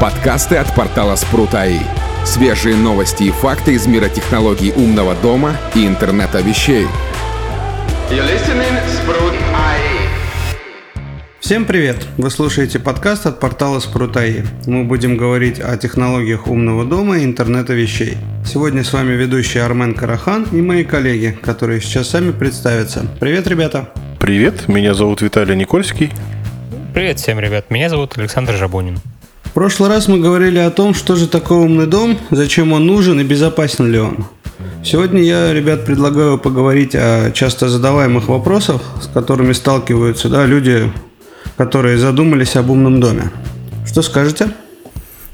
Подкасты от портала Спрут.АИ. Свежие новости и факты из мира технологий умного дома и интернета вещей. Всем привет! Вы слушаете подкаст от портала Спрут.АИ. Мы будем говорить о технологиях умного дома и интернета вещей. Сегодня с вами ведущий Армен Карахан и мои коллеги, которые сейчас сами представятся. Привет, ребята! Привет, меня зовут Виталий Никольский. Привет всем, ребят. Меня зовут Александр Жабунин. Прошлый раз мы говорили о том, что же такое умный дом, зачем он нужен и безопасен ли он. Сегодня я, ребят, предлагаю поговорить о часто задаваемых вопросах, с которыми сталкиваются да, люди, которые задумались об умном доме. Что скажете?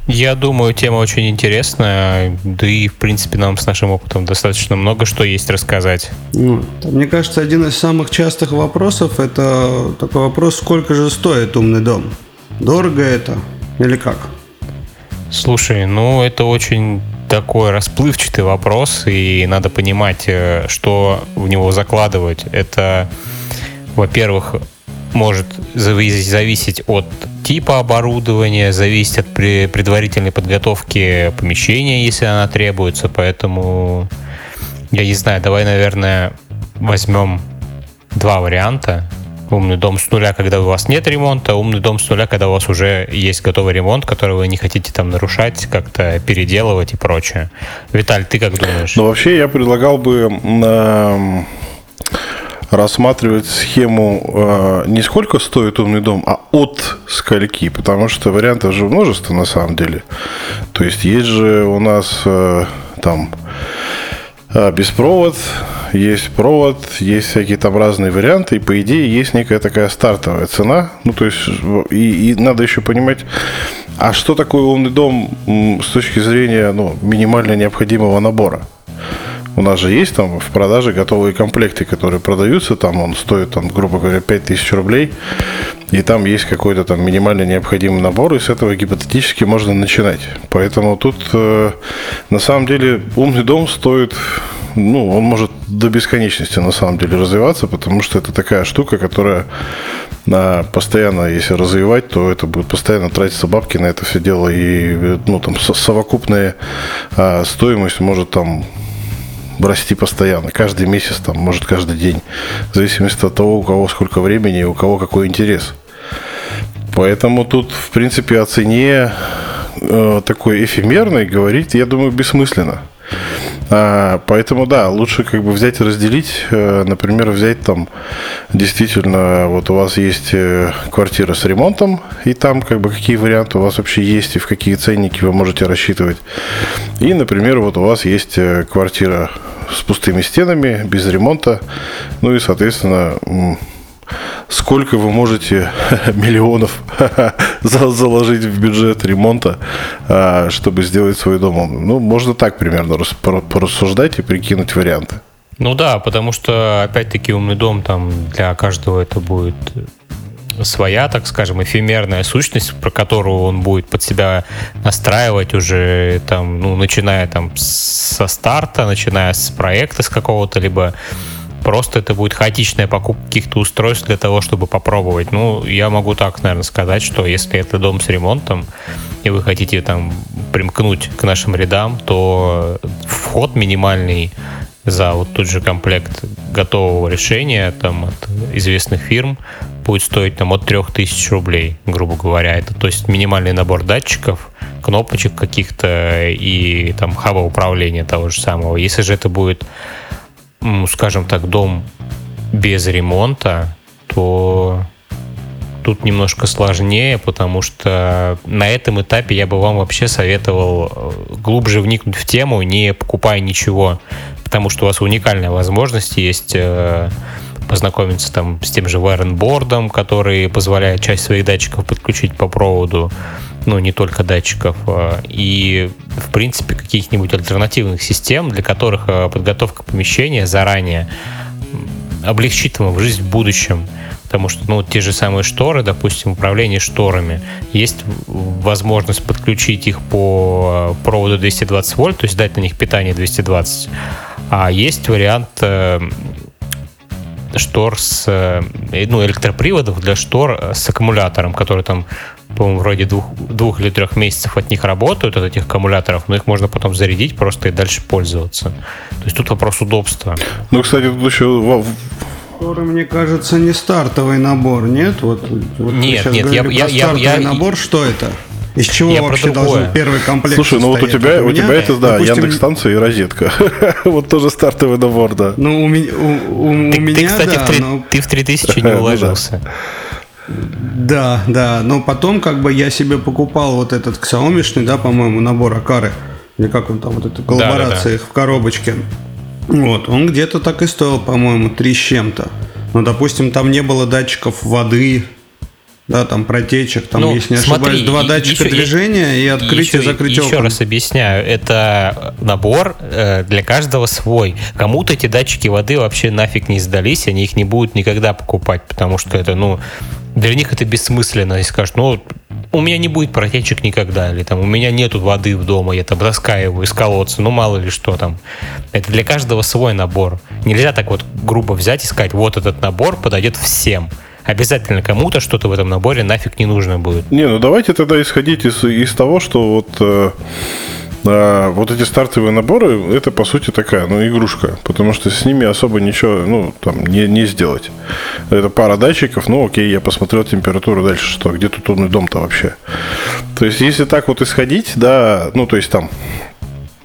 Я думаю, тема очень интересная, да и, в принципе, нам с нашим опытом достаточно много что есть рассказать. Ну, мне кажется, один из самых частых вопросов – это такой вопрос, сколько же стоит умный дом? Дорого это или как? Слушай, ну это очень такой расплывчатый вопрос, и надо понимать, э, что в него закладывать. Это, во-первых, может зависеть от типа оборудования, зависеть от предварительной подготовки помещения, если она требуется. Поэтому, я не знаю, давай, наверное, возьмем два варианта умный дом с нуля, когда у вас нет ремонта, умный дом с нуля, когда у вас уже есть готовый ремонт, который вы не хотите там нарушать, как-то переделывать и прочее. Виталь, ты как думаешь? Ну, вообще, я предлагал бы э, рассматривать схему э, не сколько стоит умный дом, а от скольки, потому что вариантов же множество на самом деле. То есть есть же у нас э, там э, беспровод, есть провод, есть всякие там разные варианты, и по идее есть некая такая стартовая цена. Ну, то есть, и, и надо еще понимать, а что такое умный дом с точки зрения ну, минимально необходимого набора? У нас же есть там в продаже готовые комплекты, которые продаются, там он стоит, там, грубо говоря, 5000 рублей, и там есть какой-то там минимально необходимый набор, и с этого гипотетически можно начинать. Поэтому тут э, на самом деле умный дом стоит ну, он может до бесконечности на самом деле развиваться, потому что это такая штука, которая на постоянно, если развивать, то это будет постоянно тратиться бабки на это все дело, и ну, там совокупная а, стоимость может там расти постоянно, каждый месяц, там, может, каждый день, в зависимости от того, у кого сколько времени и у кого какой интерес. Поэтому тут, в принципе, о цене э, такой эфемерной говорить, я думаю, бессмысленно. А, поэтому, да, лучше как бы взять и разделить. Э, например, взять там действительно, вот у вас есть э, квартира с ремонтом, и там как бы какие варианты у вас вообще есть, и в какие ценники вы можете рассчитывать. И, например, вот у вас есть э, квартира с пустыми стенами, без ремонта, ну и, соответственно, сколько вы можете миллионов заложить в бюджет ремонта, а, чтобы сделать свой дом. Ну, можно так примерно порассуждать и прикинуть варианты. Ну да, потому что, опять-таки, умный дом там для каждого это будет своя, так скажем, эфемерная сущность, про которую он будет под себя настраивать уже там, ну, начиная там со старта, начиная с проекта с какого-то, либо Просто это будет хаотичная покупка каких-то устройств для того, чтобы попробовать. Ну, я могу так, наверное, сказать, что если это дом с ремонтом, и вы хотите там примкнуть к нашим рядам, то вход минимальный за вот тот же комплект готового решения там от известных фирм будет стоить там от 3000 рублей, грубо говоря. Это то есть минимальный набор датчиков, кнопочек каких-то и там хаба управления того же самого. Если же это будет скажем так, дом без ремонта, то тут немножко сложнее, потому что на этом этапе я бы вам вообще советовал э, глубже вникнуть в тему, не покупая ничего, потому что у вас уникальная возможность есть э, познакомиться там с тем же вайренбордом, который позволяет часть своих датчиков подключить по проводу, ну, не только датчиков, а, и, в принципе, каких-нибудь альтернативных систем, для которых а, подготовка помещения заранее облегчит вам жизнь в будущем. Потому что, ну, те же самые шторы, допустим, управление шторами, есть возможность подключить их по проводу 220 вольт, то есть дать на них питание 220. А есть вариант э, штор с, э, ну, электроприводов для штор с аккумулятором, который там, по-моему, вроде двух, двух или трех месяцев от них работают, от этих аккумуляторов, но их можно потом зарядить просто и дальше пользоваться. То есть тут вопрос удобства. Ну, кстати, тут еще который, мне кажется, не стартовый набор, нет? Вот, вот нет, нет, я, я, я, я, набор, что это? Из чего я вообще должен первый комплект Слушай, ну вот у тебя, у, тебя это, да, допустим, Яндекс станция и розетка. вот тоже стартовый набор, да. Ну, у, меня, у, у, ты, меня, ты, кстати, да, в 3, но... ты в 3000 не уложился. Да, да, но потом как бы я себе покупал вот этот Xiaomi, да, по-моему, набор Акары, или как он там, вот эта коллаборация да, да, да. в коробочке. Вот, он где-то так и стоил, по-моему, 3 с чем-то. Но, допустим, там не было датчиков воды, да, там протечек, там, ну, если не смотри, ошибаюсь, два датчика еще, движения и открытие и закрытие Еще раз объясняю, это набор э, для каждого свой. Кому-то эти датчики воды вообще нафиг не сдались, они их не будут никогда покупать, потому что это, ну, для них это бессмысленно. Они скажут, ну, у меня не будет протечек никогда, или там у меня нету воды в дома, я там его из колодца, ну мало ли что там. Это для каждого свой набор. Нельзя так вот грубо взять и сказать, вот этот набор подойдет всем обязательно кому-то что-то в этом наборе нафиг не нужно будет. Не, ну давайте тогда исходить из, из того, что вот э, э, вот эти стартовые наборы, это по сути такая, ну, игрушка, потому что с ними особо ничего, ну, там, не, не сделать. Это пара датчиков, ну, окей, я посмотрел температуру дальше, что, где тут умный дом-то вообще. То есть, если так вот исходить, да, ну, то есть там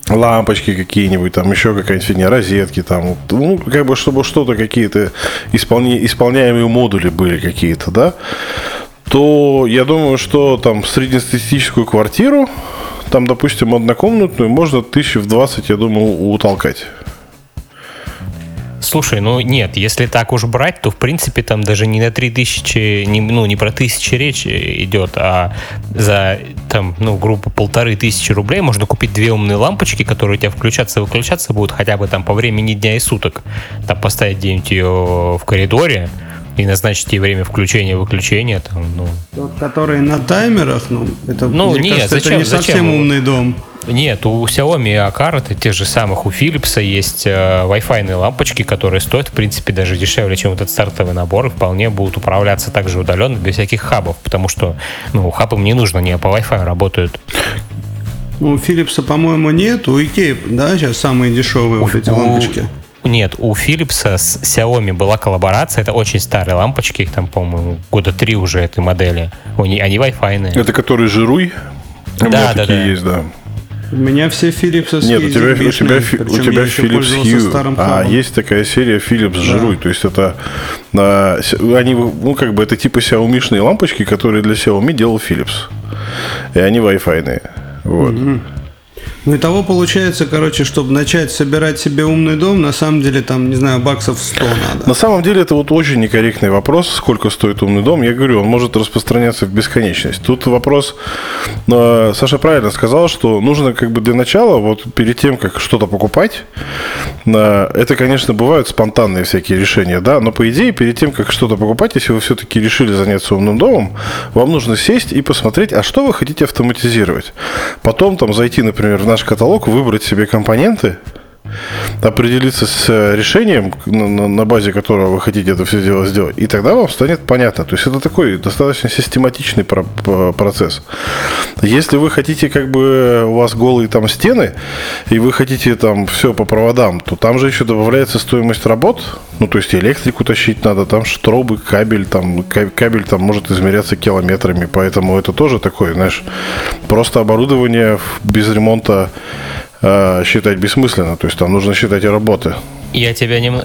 лампочки какие-нибудь, там еще какая-нибудь фигня, розетки, там, ну, как бы, чтобы что-то, какие-то исполня... исполняемые модули были какие-то, да, то я думаю, что там среднестатистическую квартиру, там, допустим, однокомнатную, можно тысячи в 20, я думаю, утолкать. Слушай, ну нет, если так уж брать, то в принципе там даже не на 3000, не, ну не про тысячи речь идет, а за там, ну, группу полторы тысячи рублей можно купить две умные лампочки, которые у тебя включаться и выключаться будут хотя бы там по времени дня и суток. Там поставить где-нибудь ее в коридоре, и назначить ей время включения и выключения. Там, ну. Тот, который на таймерах, ну, это, ну, мне нет, кажется, зачем, это не зачем? совсем умный дом. Нет, у Xiaomi и Akar, тех же самых, у Philips есть э, Wi-Fi лампочки, которые стоят, в принципе, даже дешевле, чем этот стартовый набор, и вполне будут управляться также удаленно, без всяких хабов, потому что, ну, хабам не нужно, они по Wi-Fi работают. Ну, у Philips, по-моему, нет, у Ikea, да, сейчас самые дешевые у, вот эти у, лампочки. Нет, у Philips с Xiaomi была коллаборация. Это очень старые лампочки, их там, по-моему, года три уже этой модели. Они, они Wi-Fi. Это которые жируй? Да, да, да. есть, да. У меня все Philips Нет, у тебя, у тебя, у тебя Philips Hue. А есть такая серия Philips да. Жируй. То есть это а, они, ну, как бы это типа Xiaomi лампочки, которые для Xiaomi делал Philips. И они Wi-Fi. Вот. Угу. Ну и того получается, короче, чтобы начать собирать себе умный дом, на самом деле там, не знаю, баксов 100 надо. На самом деле это вот очень некорректный вопрос, сколько стоит умный дом. Я говорю, он может распространяться в бесконечность. Тут вопрос, э, Саша правильно сказал, что нужно как бы для начала, вот перед тем, как что-то покупать, э, это, конечно, бывают спонтанные всякие решения, да, но по идее, перед тем, как что-то покупать, если вы все-таки решили заняться умным домом, вам нужно сесть и посмотреть, а что вы хотите автоматизировать. Потом там зайти, например, в наш каталог, выбрать себе компоненты, определиться с э, решением, на, базе которого вы хотите это все дело сделать, и тогда вам станет понятно. То есть это такой достаточно систематичный про процесс. Если вы хотите, как бы у вас голые там стены, и вы хотите там все по проводам, то там же еще добавляется стоимость работ, ну то есть электрику тащить надо, там штробы, кабель, там кабель там может измеряться километрами, поэтому это тоже такое, знаешь, просто оборудование без ремонта э, считать бессмысленно. То есть там нужно считать работы. Я тебя нем...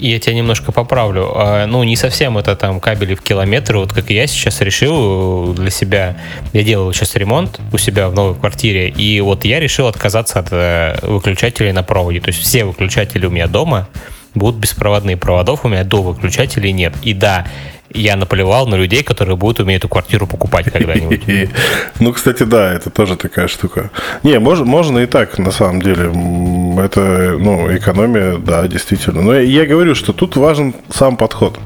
я тебя немножко поправлю. А, ну, не совсем это там кабели в километр. Вот как я сейчас решил для себя. Я делал сейчас ремонт у себя в новой квартире. И вот я решил отказаться от э, выключателей на проводе. То есть все выключатели у меня дома будут беспроводные. Проводов у меня до выключателей нет. И да, я наплевал на людей, которые будут у меня эту квартиру покупать когда-нибудь. Ну, кстати, да, это тоже такая штука. Не, можно, можно и так, на самом деле. Это, ну, экономия, да, действительно. Но я говорю, что тут важен сам подход.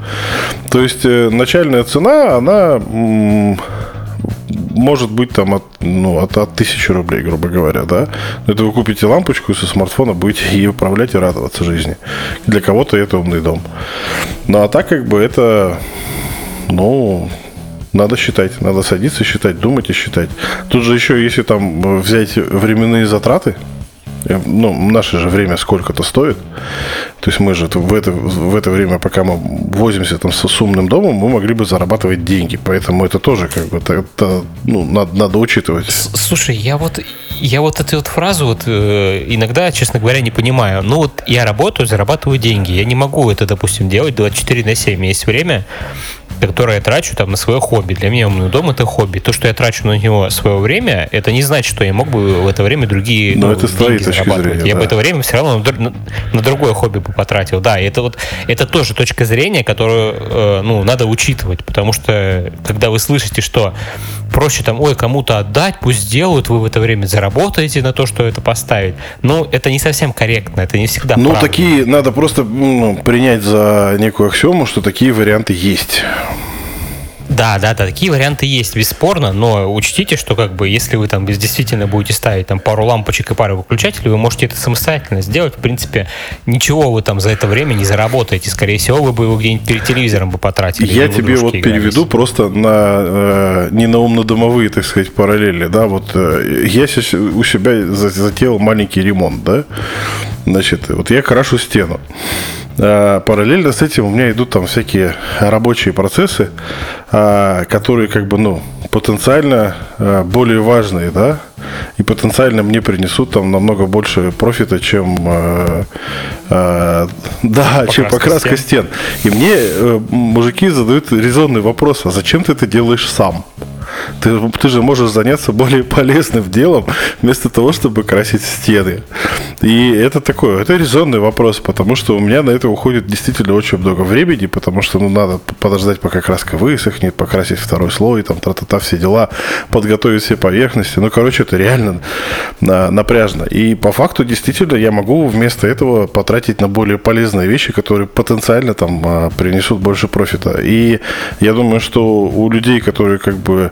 То есть, э, начальная цена, она может быть там от, ну, от, от тысячи рублей, грубо говоря, да. Но это вы купите лампочку со смартфона, будете ей управлять и радоваться жизни. Для кого-то это умный дом. Ну, а так как бы это, ну, надо считать, надо садиться считать, думать и считать. Тут же еще, если там взять временные затраты, Э, ну, наше же время сколько-то стоит. То есть мы же в это, в это время, пока мы возимся там с, умным домом, мы могли бы зарабатывать деньги. Поэтому это тоже как бы это, это, ну, надо, надо учитывать. Слушай, я вот я вот эту вот фразу вот э, иногда, честно говоря, не понимаю. Ну вот я работаю, зарабатываю деньги. Я не могу это, допустим, делать 24 на 7. Есть время, которое я трачу там на свое хобби. Для меня умный дом это хобби. То, что я трачу на него свое время, это не значит, что я мог бы в это время другие Но ну, это с твоей точки зрения. Я да. бы это время все равно на, на другое хобби бы потратил. Да, и это вот это тоже точка зрения, которую э, ну, надо учитывать, потому что когда вы слышите, что проще там, ой, кому-то отдать, пусть сделают, вы в это время заработаете на то, что это поставить. Ну, это не совсем корректно, это не всегда Ну, правда. такие надо просто ну, принять за некую аксиому, что такие варианты есть. Да, да, да, такие варианты есть, бесспорно, но учтите, что как бы если вы там действительно будете ставить там пару лампочек и пару выключателей, вы можете это самостоятельно сделать. В принципе, ничего вы там за это время не заработаете. Скорее всего, вы бы его где-нибудь перед телевизором бы потратили. Я тебе вот игрались. переведу просто на э, не на умно-домовые, так сказать, параллели, да, вот э, я сейчас у себя затеял маленький ремонт, да, значит, вот я крашу стену. А, параллельно с этим у меня идут там всякие рабочие процессы, а, которые как бы, ну, потенциально а, более важные, да, и потенциально мне принесут там намного больше профита, чем, да, покраска чем покраска стен. стен. И мне э, мужики задают резонный вопрос, а зачем ты это делаешь сам? Ты, ты же можешь заняться более полезным делом, вместо того, чтобы красить стены. И это такой, это резонный вопрос, потому что у меня на это уходит действительно очень много времени, потому что ну, надо подождать, пока краска высохнет, покрасить второй слой, там, тра-та-та, все дела, подготовить все поверхности. Ну, короче, это реально на, напряжно. И по факту, действительно, я могу вместо этого потратить на более полезные вещи, которые потенциально там а, принесут больше профита. И я думаю, что у людей, которые как бы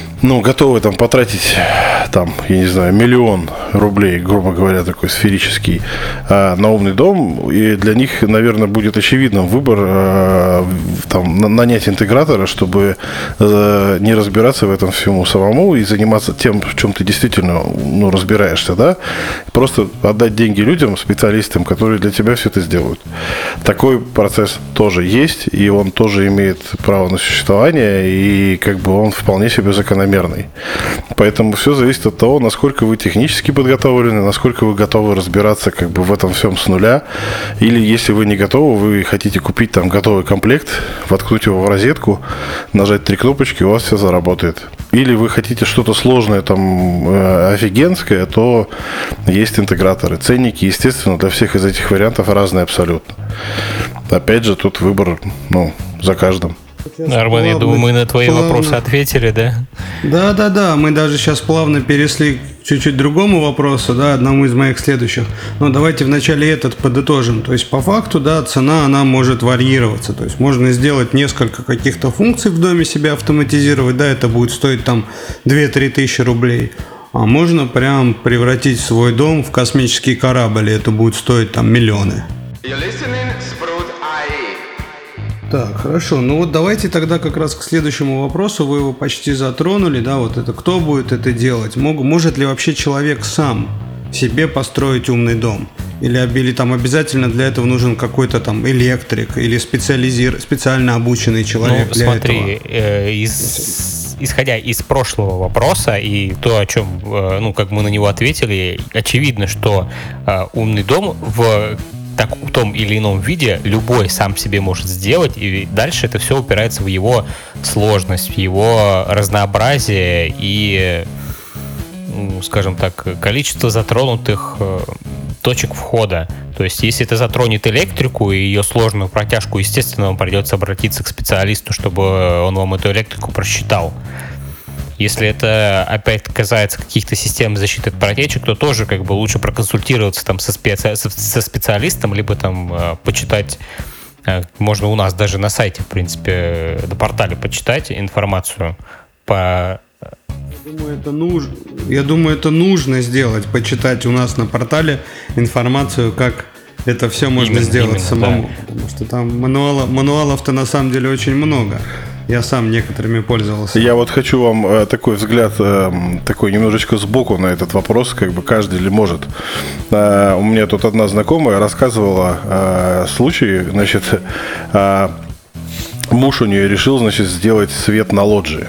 ну, готовы там потратить, там, я не знаю, миллион рублей, грубо говоря, такой сферический, а, на умный дом, и для них, наверное, будет очевидным выбор а, там, нанять интегратора, чтобы а, не разбираться в этом всему самому и заниматься тем, в чем ты действительно ну, разбираешься, да, просто отдать деньги людям, специалистам, которые для тебя все это сделают. Такой процесс тоже есть, и он тоже имеет право на существование, и как бы он вполне себе закономерен равномерный. Поэтому все зависит от того, насколько вы технически подготовлены, насколько вы готовы разбираться как бы в этом всем с нуля. Или если вы не готовы, вы хотите купить там готовый комплект, воткнуть его в розетку, нажать три кнопочки, у вас все заработает. Или вы хотите что-то сложное, там, э, офигенское, то есть интеграторы. Ценники, естественно, для всех из этих вариантов разные абсолютно. Опять же, тут выбор, ну, за каждым. Армен, я думаю, мы на твои плавно... вопросы ответили, да? Да, да, да. Мы даже сейчас плавно перешли к чуть-чуть другому вопросу, да, одному из моих следующих. Но давайте вначале этот подытожим. То есть, по факту, да, цена, она может варьироваться. То есть, можно сделать несколько каких-то функций в доме себя автоматизировать, да, это будет стоить там 2-3 тысячи рублей. А можно прям превратить свой дом в космический корабль, и это будет стоить там миллионы. You're так, хорошо. Ну вот давайте тогда как раз к следующему вопросу. Вы его почти затронули, да, вот это кто будет это делать? Мог, может ли вообще человек сам себе построить умный дом? Или, или там обязательно для этого нужен какой-то там электрик или специализир, специально обученный человек ну, для смотри, этого? Э, из, исходя из прошлого вопроса и то, о чем, э, ну, как мы на него ответили, очевидно, что э, умный дом в так в том или ином виде любой сам себе может сделать, и дальше это все упирается в его сложность, в его разнообразие и, скажем так, количество затронутых э, точек входа. То есть, если это затронет электрику и ее сложную протяжку, естественно, вам придется обратиться к специалисту, чтобы он вам эту электрику просчитал. Если это опять касается каких-то систем защиты от протечек, то тоже как бы лучше проконсультироваться там со, специ... со специалистом, либо там э, почитать э, можно у нас даже на сайте, в принципе, на портале почитать информацию по Думаю, это нужно. Я думаю, это нужно сделать, почитать у нас на портале информацию, как это все можно именно, сделать именно, самому. Да. Потому что там мануала, мануалов-то на самом деле очень много. Я сам некоторыми пользовался. Я вот хочу вам э, такой взгляд, э, такой немножечко сбоку на этот вопрос, как бы каждый ли может. Э, у меня тут одна знакомая рассказывала случай, значит, муж у нее решил, значит, сделать свет на лоджии.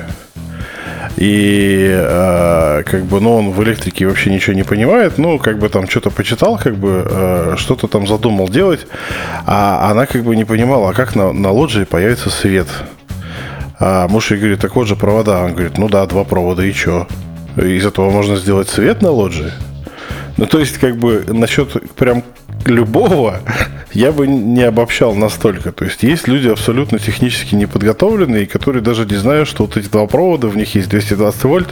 И э, как бы, ну, он в электрике вообще ничего не понимает, ну, как бы там что-то почитал, как бы э, что-то там задумал делать, а она как бы не понимала, а как на, на лоджии появится свет. А муж ей говорит, так вот же провода. Он говорит, ну да, два провода и что? Из этого можно сделать свет на лоджии? Ну, то есть, как бы, насчет прям любого я бы не обобщал настолько. То есть есть люди абсолютно технически неподготовленные, которые даже не знают, что вот эти два провода, в них есть 220 вольт,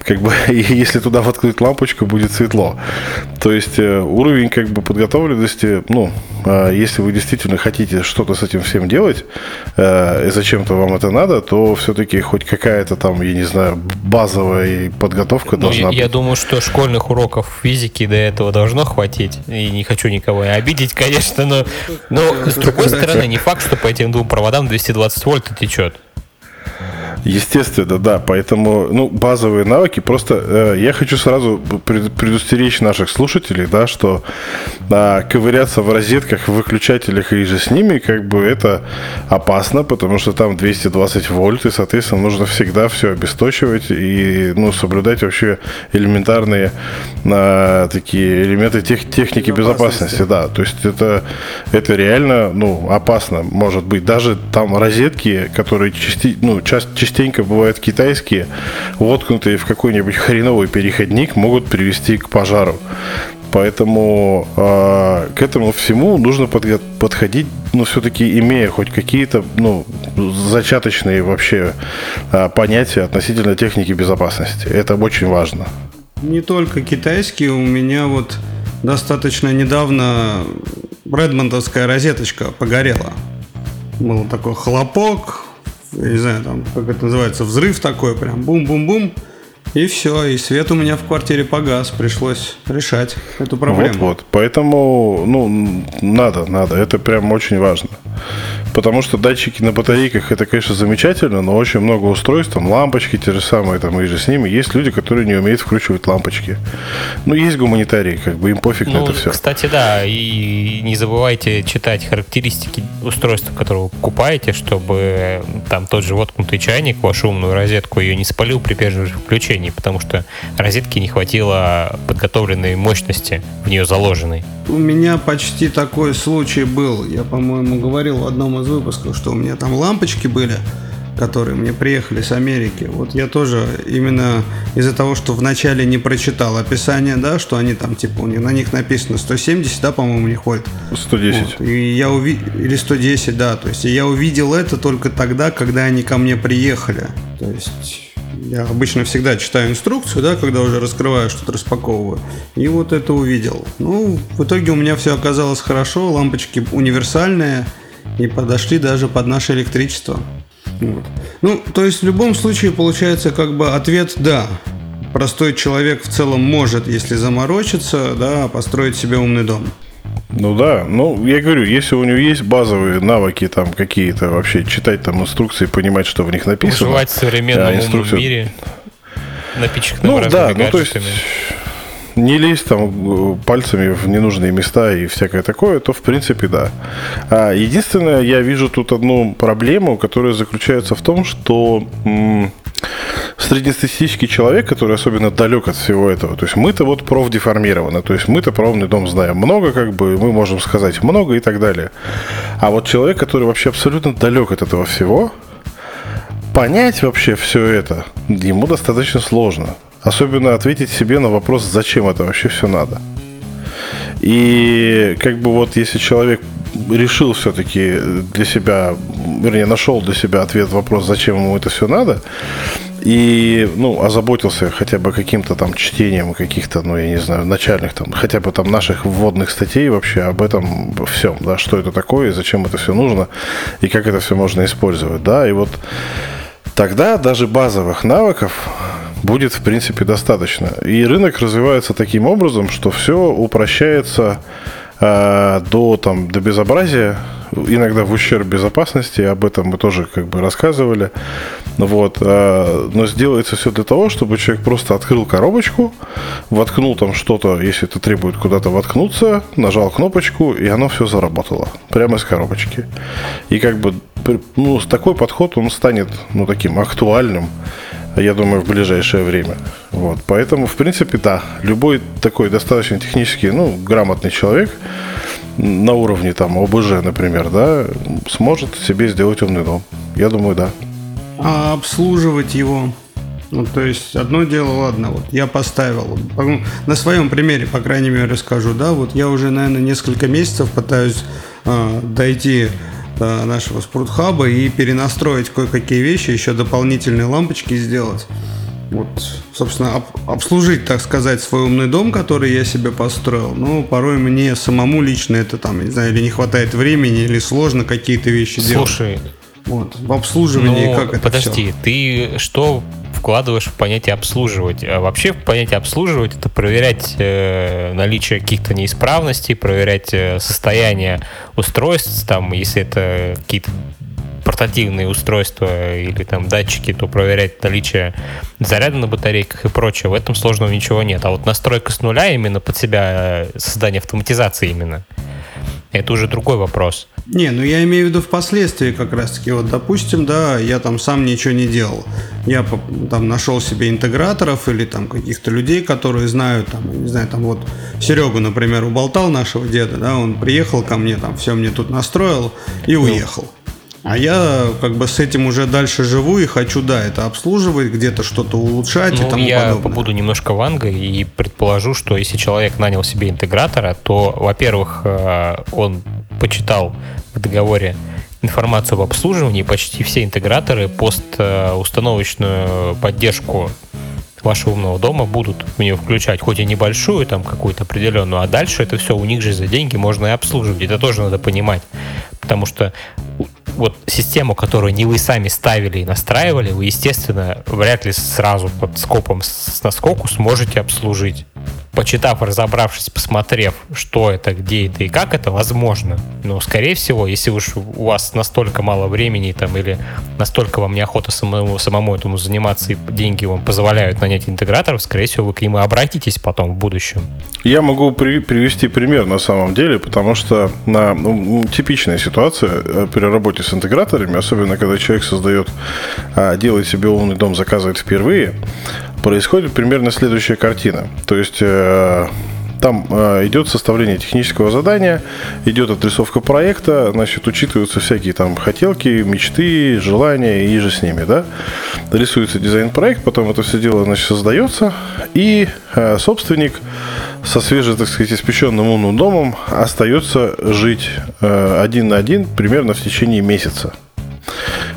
как бы, и если туда воткнуть лампочку, будет светло. То есть э, уровень как бы подготовленности, ну, а если вы действительно хотите что-то с этим всем делать, э, и зачем-то вам это надо, то все-таки хоть какая-то там, я не знаю, базовая подготовка ну, должна я, быть. Я думаю, что школьных уроков физики до этого должно хватить. И не хочу никого обидеть, конечно, но, но с другой стороны, не факт, что по этим двум проводам 220 вольт течет. Естественно, да. Поэтому, ну, базовые навыки. Просто э, я хочу сразу предустеречь наших слушателей, да, что э, ковыряться в розетках, в выключателях и же с ними, как бы это опасно, потому что там 220 вольт, и, соответственно, нужно всегда все обесточивать и, ну, соблюдать вообще элементарные э, такие элементы тех, техники безопасности. безопасности. Да, то есть это, это реально, ну, опасно может быть. Даже там розетки, которые части, ну, часть, частенько бывают китайские, воткнутые в какой-нибудь хреновый переходник, могут привести к пожару. Поэтому э, к этому всему нужно подго- подходить, ну, все-таки имея хоть какие-то, ну, зачаточные вообще э, понятия относительно техники безопасности. Это очень важно. Не только китайские, у меня вот достаточно недавно редмондовская розеточка погорела. Был такой хлопок, не знаю, там, как это называется, взрыв такой, прям бум-бум-бум. И все, и свет у меня в квартире погас, пришлось решать эту проблему. Вот, вот, поэтому, ну, надо, надо, это прям очень важно. Потому что датчики на батарейках это, конечно, замечательно, но очень много устройств, там лампочки те же самые, там и же с ними. Есть люди, которые не умеют вкручивать лампочки. Ну, есть гуманитарии, как бы им пофиг ну, на это все. Кстати, да, и не забывайте читать характеристики устройства, которое вы покупаете, чтобы там тот же воткнутый чайник, вашу умную розетку, ее не спалил при первом же включении, потому что розетки не хватило подготовленной мощности в нее заложенной. У меня почти такой случай был. Я, по-моему, говорил в одном из выпусков, что у меня там лампочки были, которые мне приехали с Америки. Вот я тоже именно из-за того, что вначале не прочитал описание, да, что они там, типа, у них, на них написано 170, да, по-моему, у них ходит. 110. Вот. И я уви... Или 110, да. То есть я увидел это только тогда, когда они ко мне приехали. То есть я обычно всегда читаю инструкцию, да, когда уже раскрываю, что-то распаковываю. И вот это увидел. Ну, в итоге у меня все оказалось хорошо, лампочки универсальные и подошли даже под наше электричество. Вот. Ну, то есть в любом случае получается как бы ответ «да». Простой человек в целом может, если заморочиться, да, построить себе умный дом. Ну да, ну я говорю, если у него есть базовые навыки там какие-то вообще читать там инструкции, понимать, что в них написано. Выживать в современном да, инструкцию... мире, напичканном ну, да, ну, то есть не лезть там пальцами в ненужные места и всякое такое, то в принципе да. А единственное, я вижу тут одну проблему, которая заключается в том, что среднестатистический человек, который особенно далек от всего этого, то есть мы-то вот профдеформированы, то есть мы-то про умный дом знаем много, как бы, мы можем сказать много и так далее. А вот человек, который вообще абсолютно далек от этого всего, понять вообще все это ему достаточно сложно. Особенно ответить себе на вопрос, зачем это вообще все надо. И как бы вот если человек решил все-таки для себя, вернее, нашел для себя ответ вопрос, зачем ему это все надо, и, ну, озаботился хотя бы каким-то там чтением каких-то, ну, я не знаю, начальных там, хотя бы там наших вводных статей вообще об этом всем, да, что это такое, зачем это все нужно, и как это все можно использовать, да, и вот тогда даже базовых навыков будет, в принципе, достаточно. И рынок развивается таким образом, что все упрощается э, до, там, до безобразия, иногда в ущерб безопасности, об этом мы тоже как бы рассказывали. Вот. Э, но сделается все для того, чтобы человек просто открыл коробочку, воткнул там что-то, если это требует куда-то воткнуться, нажал кнопочку, и оно все заработало. Прямо из коробочки. И как бы ну, такой подход, он станет ну, таким актуальным я думаю, в ближайшее время. Вот. Поэтому, в принципе, да, любой такой достаточно технически, ну, грамотный человек на уровне там ОБЖ, например, да, сможет себе сделать умный дом. Я думаю, да. А обслуживать его? Ну, то есть, одно дело, ладно, вот я поставил, на своем примере, по крайней мере, расскажу, да, вот я уже, наверное, несколько месяцев пытаюсь э, дойти до нашего спортхаба и перенастроить кое-какие вещи, еще дополнительные лампочки сделать. Вот, собственно, об, обслужить, так сказать, свой умный дом, который я себе построил. Но порой мне самому лично это там, не знаю, или не хватает времени, или сложно какие-то вещи Слушай, делать. Слушай, вот, в обслуживании ну, как это Подожди, все? ты что вкладываешь в понятие обслуживать. А вообще в понятие обслуживать это проверять э, наличие каких-то неисправностей, проверять э, состояние устройств, там, если это какие-то портативные устройства или там датчики, то проверять наличие заряда на батарейках и прочее. В этом сложного ничего нет. А вот настройка с нуля именно под себя, э, создание автоматизации именно, это уже другой вопрос. Не, ну я имею в виду впоследствии как раз-таки. Вот, допустим, да, я там сам ничего не делал. Я там нашел себе интеграторов или там каких-то людей, которые знают, там, не знаю, там вот Серегу, например, уболтал нашего деда, да, он приехал ко мне, там все мне тут настроил и ну, уехал. А я как бы с этим уже дальше живу и хочу, да, это обслуживать, где-то что-то улучшать ну, и тому я подобное. Я побуду немножко вангой и предположу, что если человек нанял себе интегратора, то, во-первых, э, он почитал в договоре информацию об обслуживании, почти все интеграторы постустановочную поддержку вашего умного дома будут в нее включать, хоть и небольшую, там какую-то определенную, а дальше это все у них же за деньги можно и обслуживать. Это тоже надо понимать. Потому что вот систему, которую не вы сами ставили и настраивали, вы, естественно, вряд ли сразу под скопом с наскоку сможете обслужить почитав, разобравшись, посмотрев, что это, где это и как это, возможно. Но, скорее всего, если уж у вас настолько мало времени там или настолько вам неохота самому, самому этому заниматься и деньги вам позволяют нанять интеграторов, скорее всего, вы к ним и обратитесь потом в будущем. Я могу при, привести пример на самом деле, потому что на ну, типичная ситуация э, при работе с интеграторами, особенно когда человек создает, а, делает себе умный дом, заказывает впервые, происходит примерно следующая картина. То есть э, там э, идет составление технического задания, идет отрисовка проекта, значит, учитываются всякие там хотелки, мечты, желания и же с ними, да. Рисуется дизайн-проект, потом это все дело, значит, создается, и э, собственник со свеже, так сказать, испеченным умным домом остается жить э, один на один примерно в течение месяца.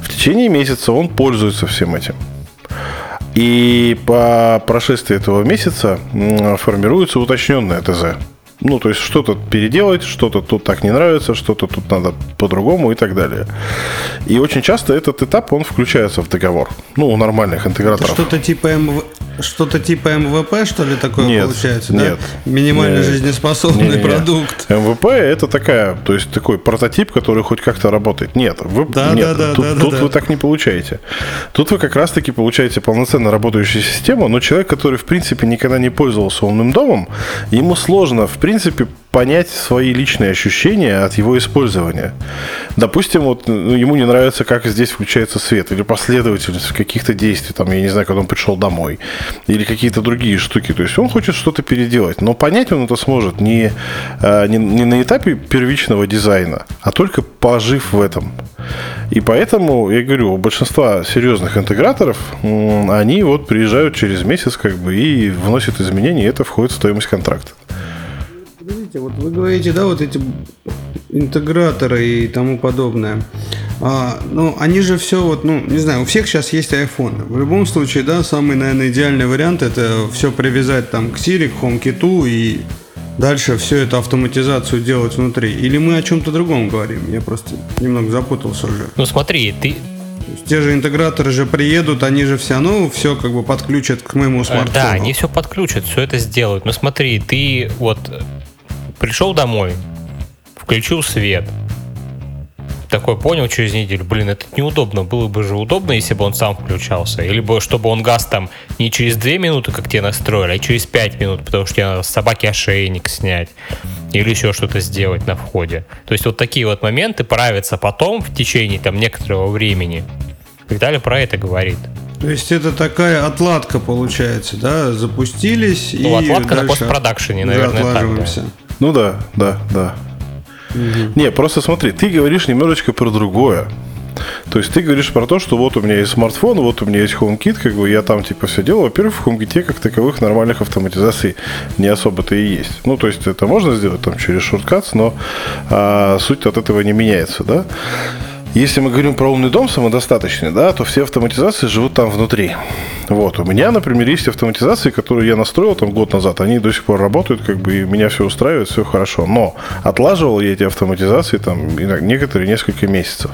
В течение месяца он пользуется всем этим. И по прошествии этого месяца формируется уточненное ТЗ. Ну, то есть что-то переделать, что-то тут так не нравится, что-то тут надо по-другому и так далее. И очень часто этот этап, он включается в договор. Ну, у нормальных интеграторов. Что-то типа MV... Что-то типа MVP, что ли, такое нет, получается, нет, да? Минимально нет, жизнеспособный нет, нет, продукт. MVP это такая, то есть такой прототип, который хоть как-то работает. Нет, вы, да, нет да, да, тут, да, тут да, вы так не получаете. Тут вы как раз-таки получаете полноценно работающую систему, но человек, который, в принципе, никогда не пользовался умным домом, ему сложно, в принципе, понять свои личные ощущения от его использования. Допустим, вот ну, ему не нравится, как здесь включается свет, или последовательность каких-то действий, там, я не знаю, когда он пришел домой, или какие-то другие штуки. То есть он хочет что-то переделать, но понять он это сможет не, а, не, не на этапе первичного дизайна, а только пожив в этом. И поэтому, я говорю, у большинства серьезных интеграторов, они вот приезжают через месяц как бы и вносят изменения, и это входит в стоимость контракта. Подождите, вот вы говорите, да, вот эти интеграторы и тому подобное. А, ну, они же все вот, ну, не знаю, у всех сейчас есть iPhone. В любом случае, да, самый, наверное, идеальный вариант это все привязать там к Siri, к HomeKit и дальше все эту автоматизацию делать внутри. Или мы о чем-то другом говорим? Я просто немного запутался уже. Ну смотри, ты те же интеграторы же приедут, они же все равно все как бы подключат к моему смартфону. Да, они все подключат, все это сделают. Но смотри, ты вот пришел домой, включил свет, такой понял через неделю, блин, это неудобно. Было бы же удобно, если бы он сам включался. Или бы, чтобы он газ там не через 2 минуты, как тебе настроили, а через 5 минут, потому что тебе надо с собаки ошейник снять. Или еще что-то сделать на входе. То есть вот такие вот моменты правятся потом в течение там некоторого времени. Виталий про это говорит. То есть это такая отладка получается, да? Запустились ну, и отладка на постпродакшене, наверное, так, да. Ну да, да, да. Угу. Не, просто смотри, ты говоришь немножечко про другое. То есть ты говоришь про то, что вот у меня есть смартфон, вот у меня есть HomeKit, как бы я там типа все делаю. Во-первых, в HomeKit как таковых нормальных автоматизаций не особо-то и есть. Ну, то есть это можно сделать там через шорткатс, но а, суть от этого не меняется, да? Если мы говорим про умный дом самодостаточный, да, то все автоматизации живут там внутри. Вот. У меня, например, есть автоматизации, которые я настроил там год назад, они до сих пор работают, как бы, и меня все устраивает, все хорошо. Но отлаживал я эти автоматизации там некоторые несколько месяцев.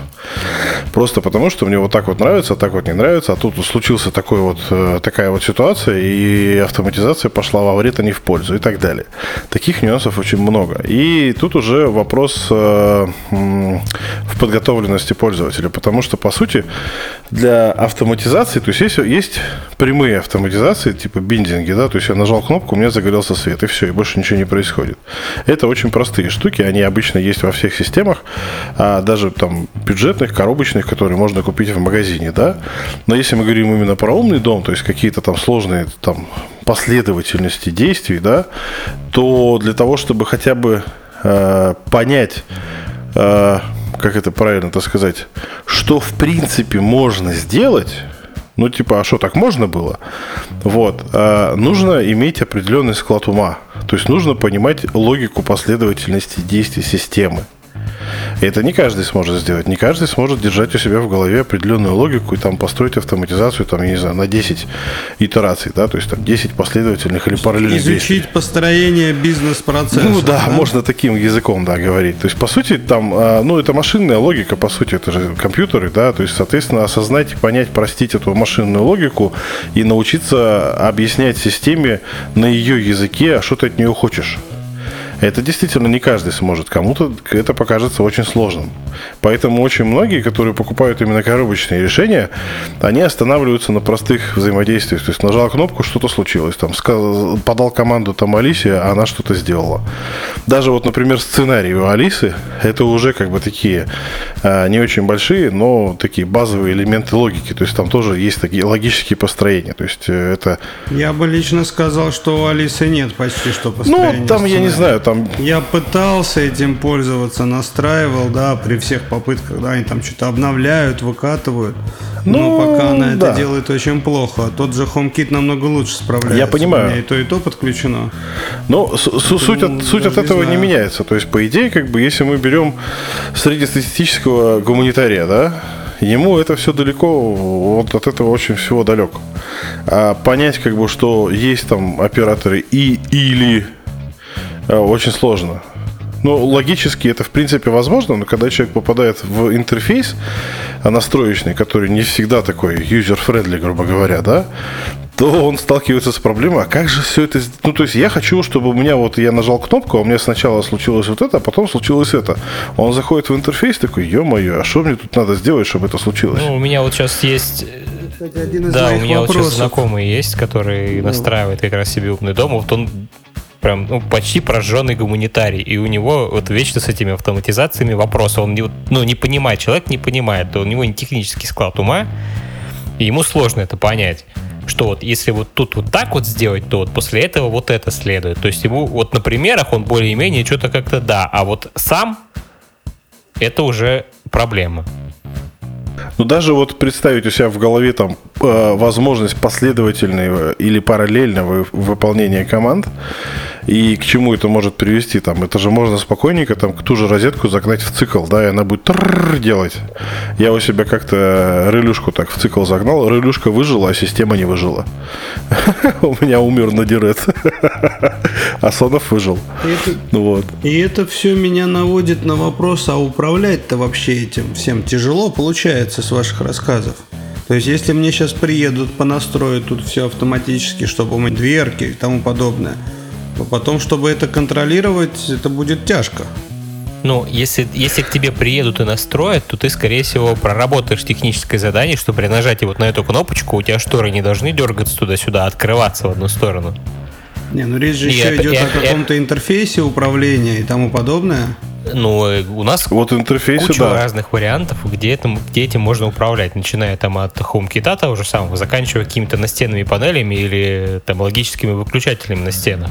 Просто потому, что мне вот так вот нравится, а так вот не нравится, а тут случился такой вот, э, такая вот ситуация, и автоматизация пошла во вред, а не в пользу, и так далее. Таких нюансов очень много. И тут уже вопрос э, в подготовленности пользователя, потому что, по сути, для автоматизации, то есть есть, есть прямые автоматизации, типа биндинги, да, то есть я нажал кнопку, у меня загорелся свет, и все, и больше ничего не происходит. Это очень простые штуки, они обычно есть во всех системах, а даже там бюджетных, коробочных, которые можно купить в магазине, да. Но если мы говорим именно про умный дом, то есть какие-то там сложные там последовательности действий, да, то для того, чтобы хотя бы э, понять, э, как это правильно-то сказать, что в принципе можно сделать, ну, типа, а что, так можно было? Вот. А нужно иметь определенный склад ума. То есть нужно понимать логику последовательности действий системы. И это не каждый сможет сделать. Не каждый сможет держать у себя в голове определенную логику и там построить автоматизацию, там, я не знаю, на 10 итераций, да, то есть там 10 последовательных или параллельных Изучить действий. построение бизнес-процесса. Ну да, да, можно таким языком, да, говорить. То есть, по сути, там, а, ну, это машинная логика, по сути, это же компьютеры, да, то есть, соответственно, осознать, понять, простить эту машинную логику и научиться объяснять системе на ее языке, а что ты от нее хочешь. Это действительно не каждый сможет. Кому-то это покажется очень сложным. Поэтому очень многие, которые покупают именно коробочные решения, они останавливаются на простых взаимодействиях. То есть нажал кнопку, что-то случилось. Там, подал команду там Алисе, а она что-то сделала. Даже вот, например, сценарий у Алисы, это уже как бы такие а, не очень большие, но такие базовые элементы логики. То есть там тоже есть такие логические построения. То есть э, это... Я бы лично сказал, что у Алисы нет почти что построения. Ну, там, я не знаю, там... Я пытался этим пользоваться, настраивал, да, при всех попытках, да, они там что-то обновляют, выкатывают. Ну, но пока она да. это делает очень плохо. Тот же HomeKit намного лучше справляется. Я понимаю. У меня и то, и то подключено. Но суть, от, суть от этого не, не меняется. То есть, по идее, как бы, если мы берем среднестатистического гуманитария, да, ему это все далеко, вот от этого очень всего далек. А понять, как бы, что есть там операторы и или очень сложно. Ну, логически это, в принципе, возможно, но когда человек попадает в интерфейс настроечный, который не всегда такой user-friendly, грубо говоря, да, то он сталкивается с проблемой, а как же все это... Ну, то есть я хочу, чтобы у меня вот я нажал кнопку, а у меня сначала случилось вот это, а потом случилось это. Он заходит в интерфейс такой, ё-моё, а что мне тут надо сделать, чтобы это случилось? Ну, у меня вот сейчас есть... Кстати, один из да, у меня вопросов. вот сейчас знакомый есть, который ну. настраивает как раз себе умный дом. Вот он прям ну, почти прожженный гуманитарий. И у него вот вечно с этими автоматизациями вопросы. Он не, ну, не понимает, человек не понимает, у него не технический склад ума, и ему сложно это понять что вот если вот тут вот так вот сделать, то вот после этого вот это следует. То есть ему вот на примерах он более-менее что-то как-то да, а вот сам это уже проблема. Ну, даже вот представить у себя в голове там э, возможность последовательного или параллельного выполнения команд, И к чему это может привести? Там, это же можно спокойненько там ту же розетку загнать в цикл, да, и она будет делать. Я у себя как-то релюшку так в цикл загнал, релюшка выжила, а система не выжила. У меня умер на дирет. А Сонов выжил. Вот. И это все меня наводит на вопрос, а управлять-то вообще этим всем тяжело получается с ваших рассказов? То есть, если мне сейчас приедут, понастроят тут все автоматически, чтобы умыть дверки и тому подобное, потом, чтобы это контролировать, это будет тяжко. Ну, если, если к тебе приедут и настроят, то ты, скорее всего, проработаешь техническое задание, что при нажатии вот на эту кнопочку у тебя шторы не должны дергаться туда-сюда, а открываться в одну сторону. Не, ну речь же и еще это, идет и, о каком-то и, интерфейсе управления и тому подобное. Ну, э, у нас вот интерфейс, куча да. разных вариантов, где, этим, где этим можно управлять, начиная там от HomeKit того же самого, заканчивая какими-то настенными панелями или там логическими выключателями на стенах.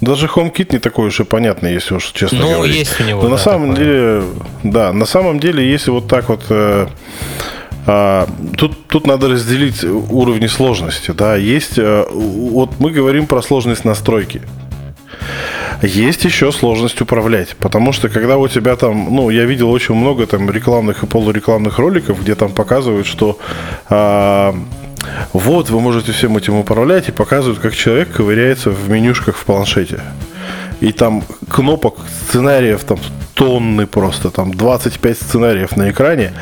Даже HomeKit не такой уж и понятный, если уж честно ну, говорить. есть у него. Но да, на самом такое. деле, да, на самом деле, если вот так вот э, а, тут, тут надо разделить уровни сложности. Да. Есть, э, вот мы говорим про сложность настройки. Есть еще сложность управлять, потому что когда у тебя там, ну, я видел очень много там рекламных и полурекламных роликов, где там показывают, что а, вот вы можете всем этим управлять и показывают, как человек ковыряется в менюшках в планшете. И там кнопок, сценариев там тонны просто, там 25 сценариев на экране,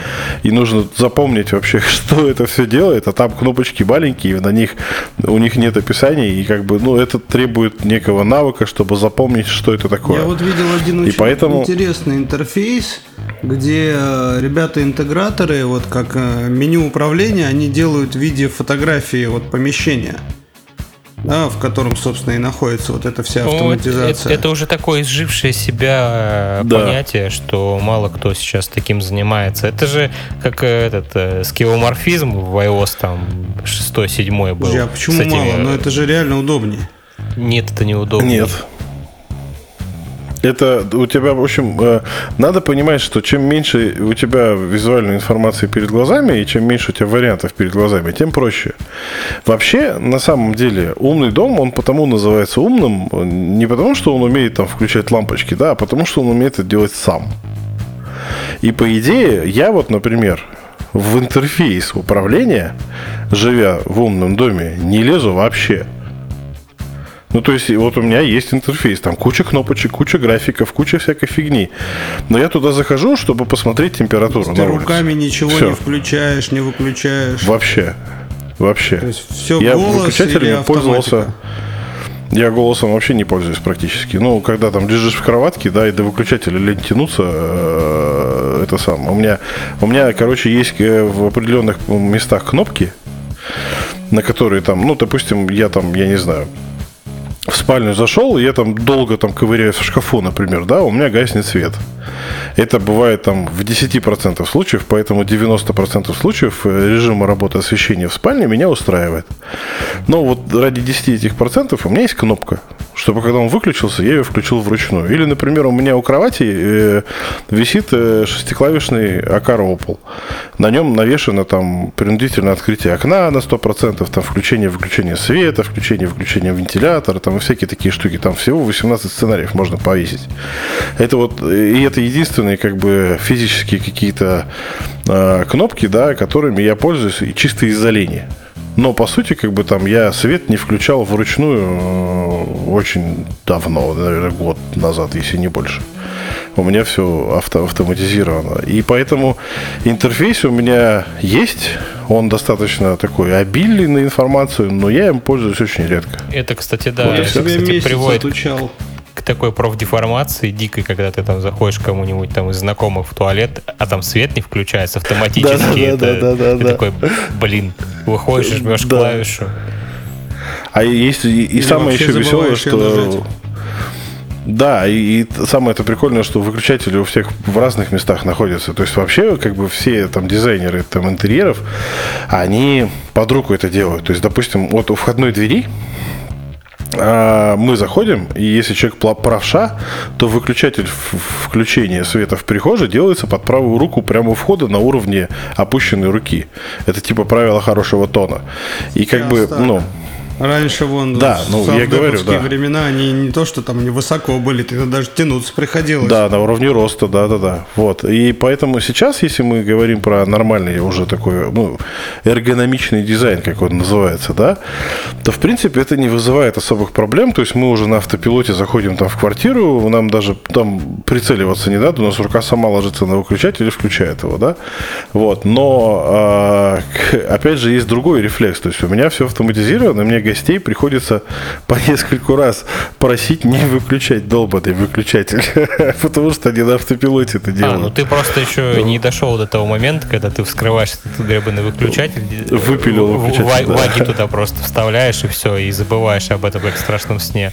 и нужно запомнить вообще, что это все делает, а там кнопочки маленькие, на них, у них нет описаний, и как бы, ну, это требует некого навыка, чтобы запомнить, что это такое. Я вот видел один очень поэтому... интересный интерфейс, где э, ребята-интеграторы, вот как э, меню управления, они делают в виде фотографии вот помещения да, в котором, собственно, и находится вот эта вся автоматизация. Ну, это, это уже такое изжившее себя да. понятие, что мало кто сейчас таким занимается. Это же как этот э, скилломорфизм в iOS там 6-7 был. а почему этими... мало? Но это же реально удобнее. Нет, это неудобно. Нет. Это у тебя, в общем, э, надо понимать, что чем меньше у тебя визуальной информации перед глазами, и чем меньше у тебя вариантов перед глазами, тем проще. Вообще, на самом деле, умный дом, он потому называется умным, не потому, что он умеет там включать лампочки, да, а потому, что он умеет это делать сам. И по идее, я вот, например, в интерфейс управления, живя в умном доме, не лезу вообще. Ну, то есть, вот у меня есть интерфейс, там куча кнопочек, куча графиков, куча всякой фигни. Но я туда захожу, чтобы посмотреть температуру. Ты руками ничего Все. не включаешь, не выключаешь. Вообще. Вообще. То есть все я голос выключателями или пользовался. Я голосом вообще не пользуюсь практически. Ну, когда там лежишь в кроватке, да, и до выключателя лень тянуться, э, это сам. У меня, у меня, короче, есть э, в определенных местах кнопки, на которые там, ну, допустим, я там, я не знаю, в спальню зашел, и я там долго там ковыряюсь в шкафу, например, да, у меня гаснет свет. Это бывает там в 10% случаев, поэтому 90% случаев э, режима работы освещения в спальне меня устраивает. Но вот ради 10 этих процентов у меня есть кнопка, чтобы когда он выключился, я ее включил вручную. Или, например, у меня у кровати э, висит э, шестиклавишный Акара Opal. На нем навешено там принудительное открытие окна на 100%, там включение-выключение света, включение-выключение вентилятора, там всякие такие штуки. Там всего 18 сценариев можно повесить. Это вот, и это единственные как бы физические какие-то э, кнопки, да, которыми я пользуюсь и чисто из-за лени. Но, по сути, как бы там я свет не включал вручную э, очень давно, наверное, год назад, если не больше. У меня все авто автоматизировано. И поэтому интерфейс у меня есть. Он достаточно такой обильный на информацию, но я им пользуюсь очень редко. Это, кстати, да, вот это, кстати, приводит отучал к такой профдеформации дикой, когда ты там заходишь кому-нибудь там из знакомых в туалет, а там свет не включается автоматически. Да, да, да, да, да, такой, блин, выходишь и жмешь клавишу. А есть и, самое еще веселое, что да, и, и самое это прикольное, что выключатели у всех в разных местах находятся. То есть вообще, как бы все там дизайнеры там интерьеров, они под руку это делают. То есть, допустим, вот у входной двери мы заходим, и если человек правша, то выключатель включения света в прихожей делается под правую руку прямо у входа на уровне опущенной руки. Это типа правило хорошего тона. И как бы, ну, Раньше вон Да, ну, я говорю, да. времена, они не то, что там они высоко были, тогда даже тянуться приходилось. Да, на уровне роста, да, да, да. Вот. И поэтому сейчас, если мы говорим про нормальный уже такой, ну, эргономичный дизайн, как он называется, да, то, в принципе, это не вызывает особых проблем. То есть мы уже на автопилоте заходим там в квартиру, нам даже там прицеливаться не надо, у нас рука сама ложится на выключатель и включает его, да. Вот. Но, а, опять же, есть другой рефлекс. То есть у меня все автоматизировано, мне гостей приходится по нескольку раз просить не выключать долбанный выключатель, потому что они на автопилоте это делают. А, ну ты просто еще не дошел до того момента, когда ты вскрываешь этот гребаный выключатель, выпилил выключатель, ваги туда просто вставляешь и все, и забываешь об этом как в страшном сне.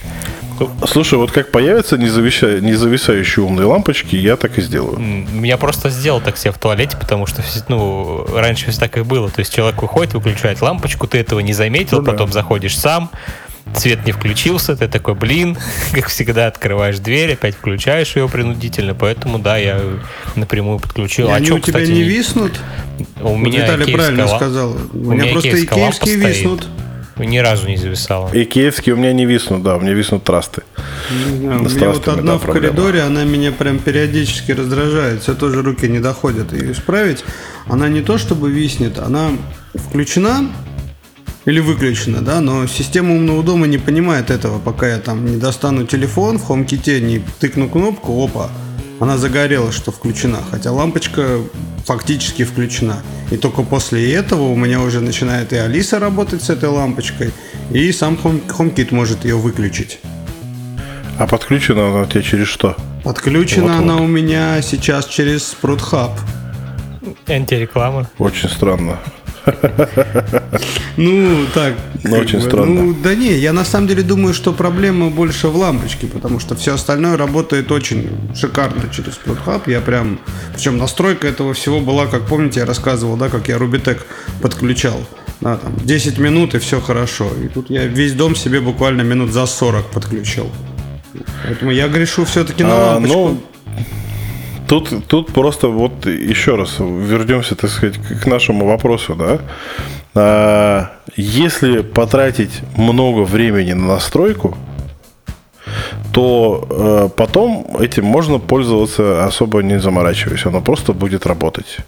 Слушай, вот как появятся независя... независающие умные лампочки, я так и сделаю. Я просто сделал так себе в туалете, потому что ну, раньше все так и было. То есть человек выходит, выключает лампочку, ты этого не заметил, ну, потом да. заходишь сам, свет не включился, ты такой, блин, как всегда, открываешь дверь, опять включаешь ее принудительно, поэтому, да, я напрямую подключил. И а они что, у тебя кстати, не виснут? У меня Виталий правильно сказал. У, у меня просто икеевские виснут. Стоит ни разу не зависала. И киевские у меня не виснут, да, у меня виснут трасты. Не знаю, у меня вот одна да, в проблема. коридоре, она меня прям периодически раздражает. Все тоже руки не доходят ее исправить. Она не то чтобы виснет, она включена или выключена, да, но система умного дома не понимает этого, пока я там не достану телефон в HomeKit, не тыкну кнопку, опа, она загорелась, что включена, хотя лампочка фактически включена. И только после этого у меня уже начинает и Алиса работать с этой лампочкой, и сам HomeKit может ее выключить. А подключена она у тебя через что? Подключена вот, она вот. у меня сейчас через Sprout Hub. Антиреклама. Очень странно. Ну, так. Ну, очень странно. Ну, да не, я на самом деле думаю, что проблема больше в лампочке, потому что все остальное работает очень шикарно через Hub. Я прям... Причем настройка этого всего была, как помните, я рассказывал, да, как я Rubitech подключал. Да, там 10 минут и все хорошо. И тут я весь дом себе буквально минут за 40 подключил. Поэтому я грешу все-таки на а, лампочку. Ну, Тут, тут просто вот еще раз вернемся, так сказать, к нашему вопросу, да. А, если потратить много времени на настройку, то э, потом этим можно пользоваться особо не заморачиваясь, оно просто будет работать.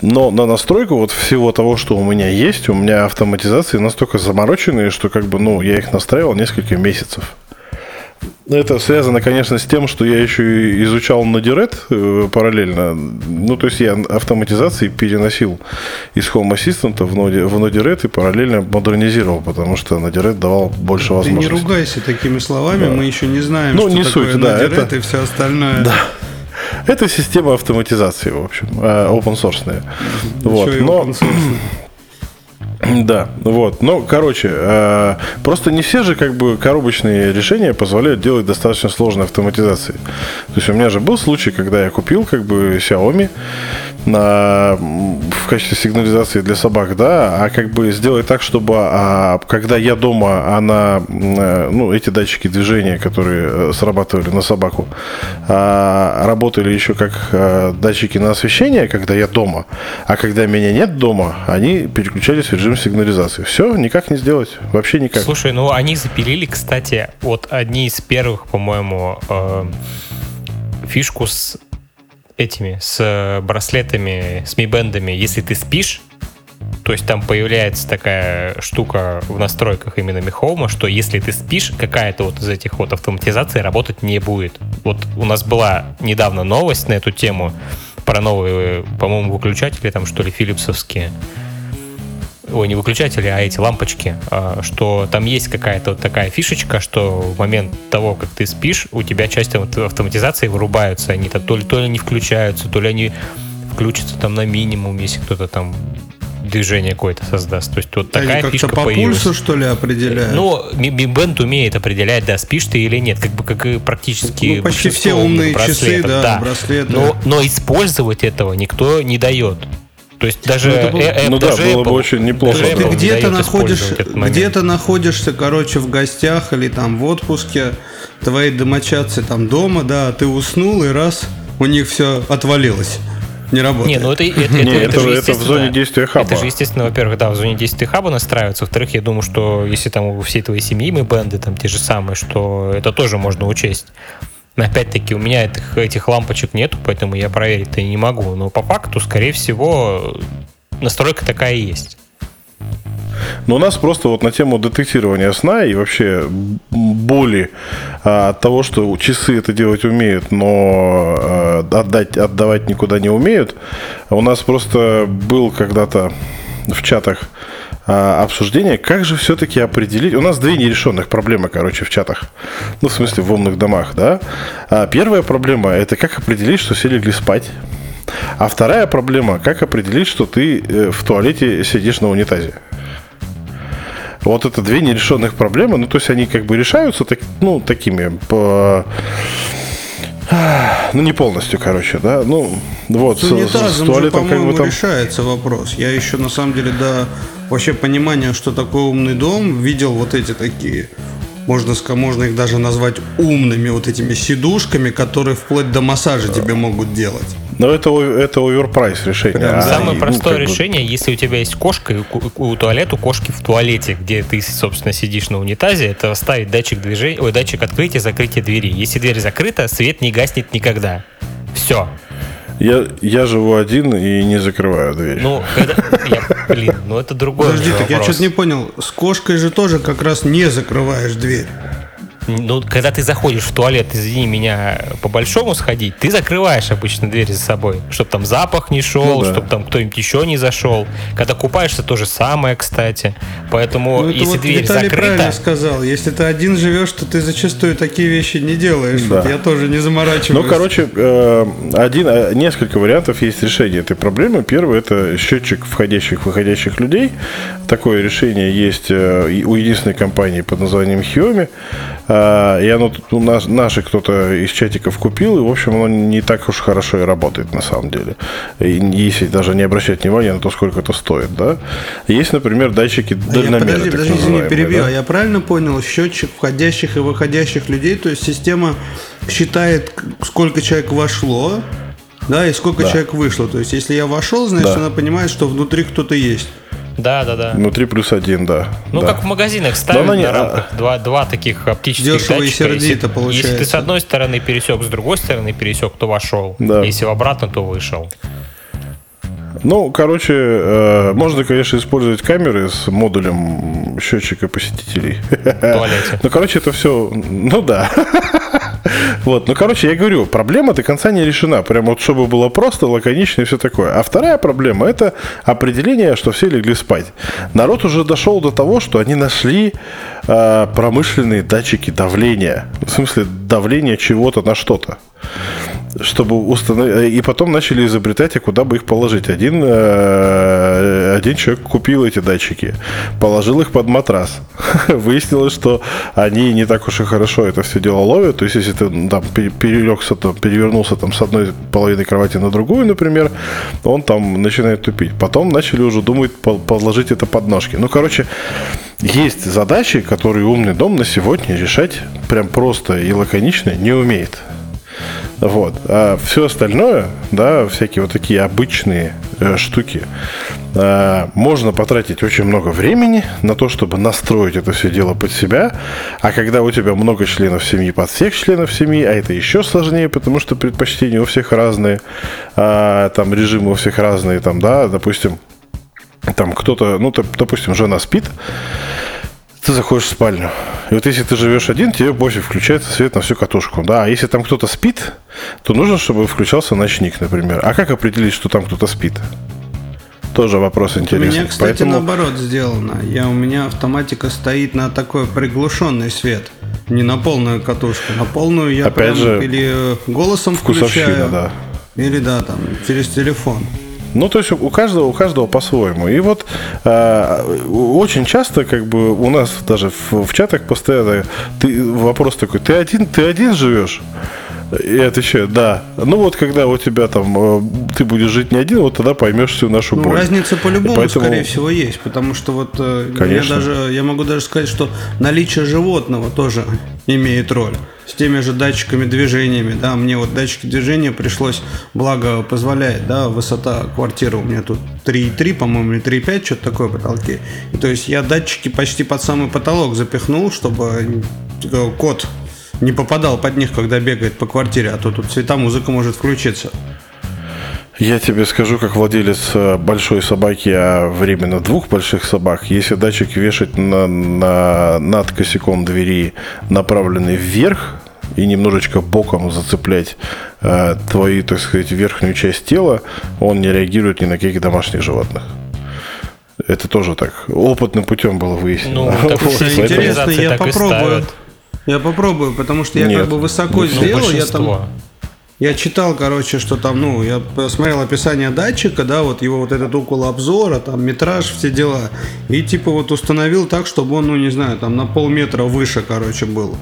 Но на настройку вот всего того, что у меня есть, у меня автоматизации настолько замороченные, что как бы, ну, я их настраивал несколько месяцев. Это связано, конечно, с тем, что я еще и изучал Node-RED э, параллельно. Ну, то есть я автоматизации переносил из Home Assistant в Node, в Node-RED и параллельно модернизировал, потому что Node-RED давал больше возможностей. Ты не ругайся такими словами, да. мы еще не знаем, ну, что не такое суть, да, это... и все остальное. Да. Это система автоматизации, в общем, э, open source. Вот. Но, да, вот. Ну, короче, э, просто не все же как бы коробочные решения позволяют делать достаточно сложные автоматизации. То есть у меня же был случай, когда я купил как бы Xiaomi на, в качестве сигнализации для собак, да, а как бы сделать так, чтобы а, когда я дома, она, э, ну, эти датчики движения, которые э, срабатывали на собаку, а, работали еще как а, датчики на освещение, когда я дома, а когда меня нет дома, они переключались в режим сигнализации. Все, никак не сделать, вообще никак. Слушай, ну они запилили, кстати, вот одни из первых, по-моему, э, фишку с этими, с э, браслетами, с ми-бендами, если ты спишь, то есть там появляется такая штука в настройках именно Home, что если ты спишь, какая-то вот из этих вот автоматизаций работать не будет. Вот у нас была недавно новость на эту тему про новые, по-моему, выключатели там, что ли, филипсовские ой, не выключатели, а эти лампочки, а, что там есть какая-то вот такая фишечка, что в момент того, как ты спишь, у тебя часть автоматизации вырубаются, они то ли, то ли не включаются, то ли они включатся там на минимум, если кто-то там движение какое-то создаст. То есть вот такая Они фишка по появилась. пульсу, что ли, определяют? Ну, Mi Band умеет определять, да, спишь ты или нет, как бы как и практически ну, почти все умные часы, да, да. браслеты. Но, но использовать этого никто не дает. То есть даже ну, был... э, ну даже да, было Apple, бы очень неплохо. Ты где-то находишь, где-то находишься, короче, в гостях или там в отпуске, твои домочадцы там дома, да, ты уснул и раз у них все отвалилось. не работает. Не, ну это, это, это, Не, это- же это в зоне действия хаба. Это же, естественно, во-первых, да, в зоне действия хаба настраивается. Во-вторых, я думаю, что если там у всей твоей семьи мы бенды там те же самые, что это тоже можно учесть. Опять-таки, у меня этих, этих лампочек нету, поэтому я проверить-то не могу. Но по факту, скорее всего, настройка такая и есть. Но у нас просто вот на тему детектирования сна и вообще боли а, от того, что часы это делать умеют, но а, отдать, отдавать никуда не умеют, у нас просто был когда-то в чатах а, обсуждение, как же все-таки определить... У нас две нерешенных проблемы, короче, в чатах. Ну, в смысле, в умных домах, да? А первая проблема – это как определить, что все легли спать. А вторая проблема – как определить, что ты э, в туалете сидишь на унитазе. Вот это две нерешенных проблемы. Ну, то есть они как бы решаются так, ну, такими по... Ну, не полностью, короче, да. Ну, вот, С унитазом же, туалетом как по-моему, бы там... решается вопрос. Я еще, на самом деле, до вообще понимания, что такое умный дом, видел вот эти такие, можно, можно их даже назвать умными вот этими сидушками, которые вплоть до массажа тебе могут делать. Но это, это оверпрайс решение. А Самое они, ну, простое бы- решение, если у тебя есть кошка, и у, у туалета у кошки в туалете, где ты, собственно, сидишь на унитазе, это ставить датчик движения, ой, датчик открытия, закрытия двери. Если дверь закрыта, свет не гаснет никогда. Все. Я, я живу один и не закрываю дверь. Ну, когда, я- блин, ну это другой Подожди, так я вопрос. что-то не понял. С кошкой же тоже как раз не закрываешь дверь. Ну, когда ты заходишь в туалет, извини меня, по-большому сходить, ты закрываешь обычно дверь за собой, чтобы там запах не шел, Ну да. чтобы там кто-нибудь еще не зашел. Когда купаешься, то же самое, кстати. Поэтому, Ну, это если вот дверь Виталий закрыта, правильно сказал. Если ты один живешь, то ты зачастую такие вещи не делаешь. Да. Вот я тоже не заморачиваюсь. Ну, короче, э, один, э, несколько вариантов есть решения этой проблемы. Первый – это счетчик входящих, выходящих людей. Такое решение есть э, у единственной компании под названием Xiaomi. А, И оно тут у нас, наши кто-то из чатиков купил, и, в общем, оно не так уж хорошо и работает на самом деле. И если даже не обращать внимания на то, сколько это стоит, да. Есть, например, датчики А я, дальномера, подожди, так подожди, извини, перебью. да. А я правильно понял, счетчик входящих и выходящих людей, то есть система считает, сколько человек вошло, да, и сколько Да. человек вышло. То есть, если я вошел, значит, Да. она понимает, что внутри кто-то есть. Да, да, да. Внутри плюс один, да. Ну, да. как в магазинах ставят не- на рамках два, два таких оптических Дешево и датчика. Если- сердито Если получается. ты с одной стороны пересек, с другой стороны пересек, то вошел. Да. Если в обратно, то вышел. Ну, короче, э, можно, конечно, использовать камеры с модулем счетчика посетителей. В туалете. Ну, короче, это все, ну да. Вот, ну, короче, я говорю, проблема до конца не решена. Прям вот, чтобы было просто, лаконично и все такое. А вторая проблема – это определение, что все легли спать. Народ уже дошел до того, что они нашли э, промышленные датчики давления. В смысле, давления чего-то на что-то чтобы установить, и потом начали изобретать, а куда бы их положить. Один, э, один человек купил эти датчики, положил их под матрас. Выяснилось, что они не так уж и хорошо это все дело ловят. То есть, если ты ну, там пере- перелегся, там, перевернулся там с одной половины кровати на другую, например, он там начинает тупить. Потом начали уже думать по- подложить это под ножки. Ну, короче, есть задачи, которые умный дом на сегодня решать прям просто и лаконично не умеет. Вот. А все остальное, да, всякие вот такие обычные э, штуки, э, можно потратить очень много времени на то, чтобы настроить это все дело под себя. А когда у тебя много членов семьи под всех членов семьи, а это еще сложнее, потому что предпочтения у всех разные, а, там режимы у всех разные, там, да, допустим, там кто-то, ну, т- допустим, жена спит, ты заходишь в спальню. И вот если ты живешь один, тебе пофиг, включается свет на всю катушку. Да, а если там кто-то спит, то нужно, чтобы включался ночник, например. А как определить, что там кто-то спит? Тоже вопрос У интересный. меня, кстати, Поэтому- наоборот сделано. Я, у меня автоматика стоит на такой приглушенный свет. Не на полную катушку. На полную я Опять прям же, или голосом вкусовщина, включаю, да. или да, там, через телефон. Ну, то есть у каждого, у каждого по-своему. И вот э, очень часто, как бы, у нас даже в, в чатах постоянно ты, вопрос такой, ты один, ты один живешь? И отвечает, да. Ну вот, когда у тебя там, э, ты будешь жить не один, вот тогда поймешь всю нашу Ну, боль. разница по-любому, Поэтому- скорее всего, есть. Потому что вот э, я, Конечно. даже, я могу даже сказать, что наличие животного тоже имеет роль. С теми же датчиками движениями, да, мне вот датчики движения пришлось, благо позволяет, да, высота квартиры у меня тут 3,3, по-моему, или 3,5, что-то такое в потолке. И то есть я датчики почти под самый потолок запихнул, чтобы э, кот не попадал под них, когда бегает по квартире, а то тут цвета музыка может включиться. Я тебе скажу, как владелец э, большой собаки, а временно двух больших собак, если датчик вешать на, на- над косяком двери, направленный вверх, и немножечко боком зацеплять э, твою, так сказать, верхнюю часть тела, он не реагирует ни на каких домашних животных. Это тоже так. Опытным путем было выяснено. Ну, так Вот, все Интересно, я попробую. ставят. Я попробую, потому что я Нет. как бы высоко Ну, сделал, я там я читал, короче, что там, ну, я посмотрел описание датчика, да, вот его вот этот около обзора, там метраж, все дела. И типа вот установил так, чтобы он, ну, не знаю, там на полметра выше, короче, был.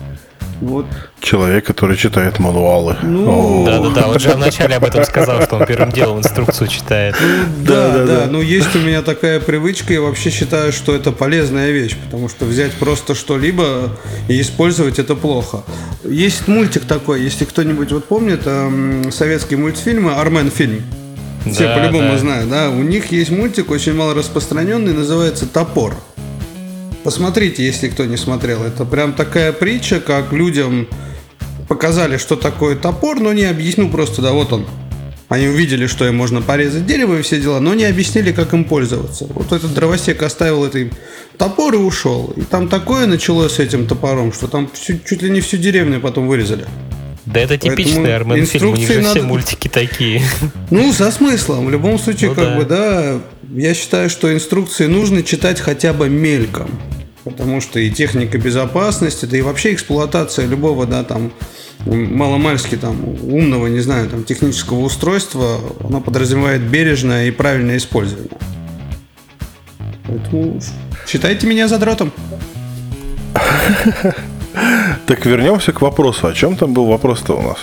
Вот. Человек, который читает мануалы. Ну. Да-да-да, вот же вначале об этом сказал, что он первым делом инструкцию читает. Да, да, Ну, есть у меня такая привычка, я вообще считаю, что это полезная вещь, потому что взять просто что-либо и использовать это плохо. Есть мультик такой, если кто-нибудь вот помнит, эм, советские мультфильмы, Армен фильм. Все Да, по-любому да. знают, да. У них есть мультик очень мало распространенный, называется Топор. Посмотрите, если кто не смотрел. Это прям такая притча, как людям показали, что такое топор, но не объяснил просто, да, вот он. Они увидели, что им можно порезать дерево и все дела, но не объяснили, как им пользоваться. Вот этот дровосек оставил этот топор и ушел. И там такое началось с этим топором, что там всю- чуть ли не всю деревню потом вырезали. Да это типичный Армен фильм, у них же инструкции все надо- мультики такие. Ну, со смыслом. В любом случае, Ну как да. бы, да, я считаю, что инструкции нужно читать хотя бы мельком. Потому что и техника безопасности, да и вообще эксплуатация любого, да, там, маломальски там умного, не знаю, там, технического устройства, она подразумевает бережное и правильное использование. Поэтому считайте меня задротом. Так вернемся к вопросу. О чем там был вопрос-то у нас?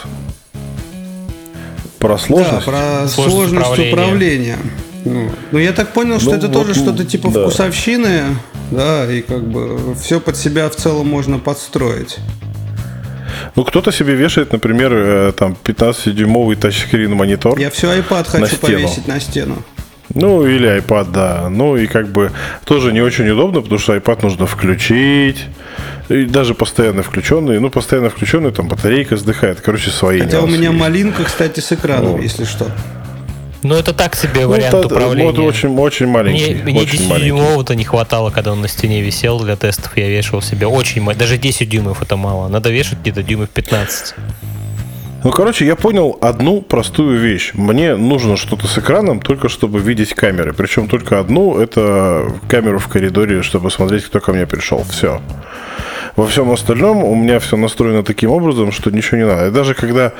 Про Да, сложность? про Сложность сложность, управления. управления. Ну, ну, я так понял, что Ну, это вот, тоже ну, что-то типа да. вкусовщины, да, и как бы все под себя в целом можно подстроить. Ну, кто-то себе вешает, например, э, там 15-дюймовый тачскрин монитор. Я все iPad хочу стену. повесить на стену. Ну, или iPad, да. Ну, и как бы тоже не очень удобно, потому что iPad нужно включить. И даже постоянно включенный. Ну, постоянно включенный, там батарейка сдыхает. Короче, свои Хотя у меня есть. малинка, кстати, с экраном, Вот. если что. Ну это так себе Ну, вариант это- управления. Вот очень, очень маленький. Мне, мне очень 10 маленький. дюймового-то не хватало, когда он на стене висел для тестов. Я вешал себе очень ма- Даже 10 дюймов это мало. Надо вешать где-то дюймов 15. Ну, короче, я понял одну простую вещь. Мне нужно что-то с экраном, только чтобы видеть камеры. Причем только одну, это камеру в коридоре, чтобы смотреть, кто ко мне пришел. Все. Во всем остальном у меня все настроено таким образом, что ничего не надо. И даже когда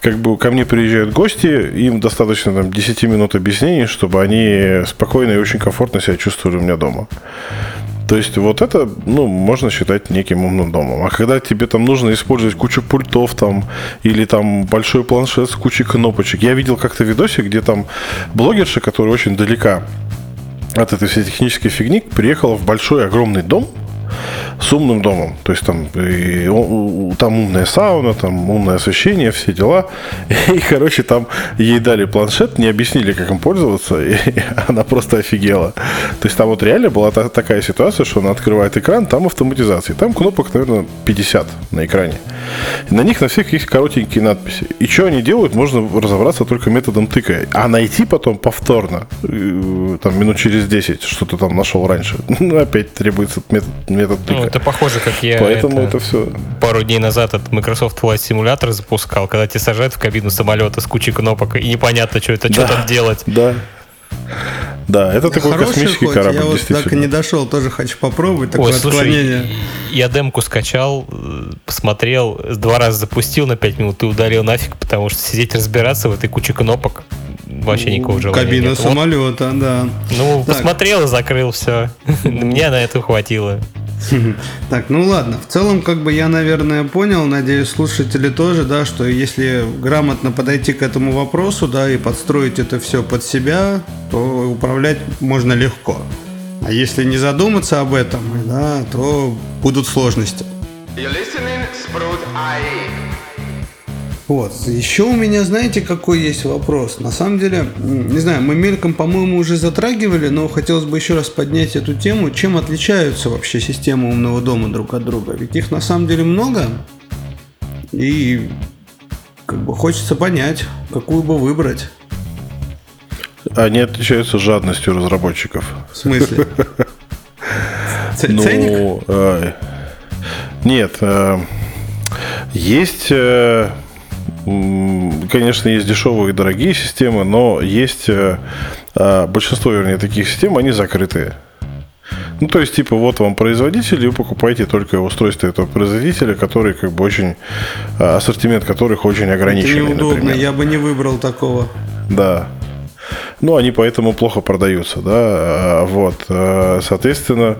как бы ко мне приезжают гости, им достаточно там 10 минут объяснений, чтобы они спокойно и очень комфортно себя чувствовали у меня дома. То есть вот это, ну, можно считать неким умным домом. А когда тебе там нужно использовать кучу пультов там или там большой планшет с кучей кнопочек. Я видел как-то видосик, где там блогерша, которая очень далека от этой всей технической фигни, приехала в большой огромный дом, с умным домом. То есть там, и там умная сауна, там умное освещение, все дела. И, короче, там ей дали планшет, не объяснили, как им пользоваться, и она просто офигела. То есть там вот реально была та- такая ситуация, что она открывает экран, там автоматизация. Там кнопок, наверное, 50 на экране. И на них на всех есть коротенькие надписи. И что они делают, можно разобраться только методом тыка. А найти потом повторно, э, там минут через 10, что ты там нашел раньше, ну, опять требуется метод, метод тыка. Ну, это похоже, как я Поэтому это это, все. пару дней назад от Microsoft Flight Simulator запускал, когда тебя сажают в кабину самолета с кучей кнопок, и непонятно, что это, что Да. там делать. Да. Да, это такой Хороший космический хоть, корабль, я вот так и не дошел, тоже хочу попробовать такое Ой, слушай, отклонение. я демку скачал, э, посмотрел, два раза запустил на 5 минут и удалил нафиг, потому что сидеть разбираться в этой куче кнопок вообще никакого желания Кабина нет. Вот, самолета, да. ну, Так. посмотрел и закрыл все. Мне на это хватило. Так, ну ладно. В целом, как бы я, наверное, понял, надеюсь, слушатели тоже, да, что если грамотно подойти к этому вопросу, да, и подстроить это все под себя, то управлять можно легко. А если не задуматься об этом, да, то будут сложности. You're listening. Вот. Еще у меня, знаете, какой есть вопрос? На самом деле, не знаю, мы мельком, по-моему, уже затрагивали, но хотелось бы еще раз поднять эту тему. Чем отличаются вообще системы умного дома друг от друга? Ведь их на самом деле много. И как бы хочется понять, какую бы выбрать. Они отличаются жадностью разработчиков. В смысле? Ценник? Ну, э, нет. Э, есть э, Конечно, есть дешевые и дорогие системы, но есть э, а, большинство, вернее, таких систем, они закрытые. Ну, то есть, типа, вот вам производитель, и вы покупаете только устройство этого производителя, который, как бы, очень... А, ассортимент которых очень ограниченный, Это неудобно, например. я бы не выбрал такого. Да. Ну, они поэтому плохо продаются, да, а, вот. Соответственно,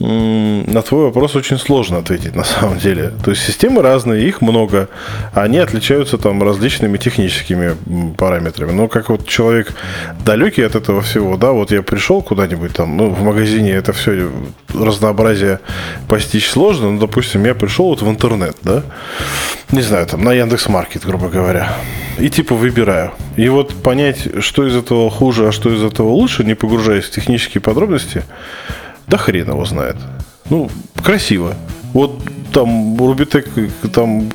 на твой вопрос очень сложно ответить на самом деле. То есть системы разные, их много, они отличаются там различными техническими параметрами. Но как вот человек далекий от этого всего, да, вот я пришел куда-нибудь там, ну, в магазине это все разнообразие постичь сложно, ну, допустим, я пришел вот в интернет, да, не знаю, там, на Яндекс Маркет, грубо говоря, и типа выбираю. И вот понять, что из этого хуже, а что из этого лучше, не погружаясь в технические подробности, да хрен его знает. Ну, красиво. Вот там Rubitec там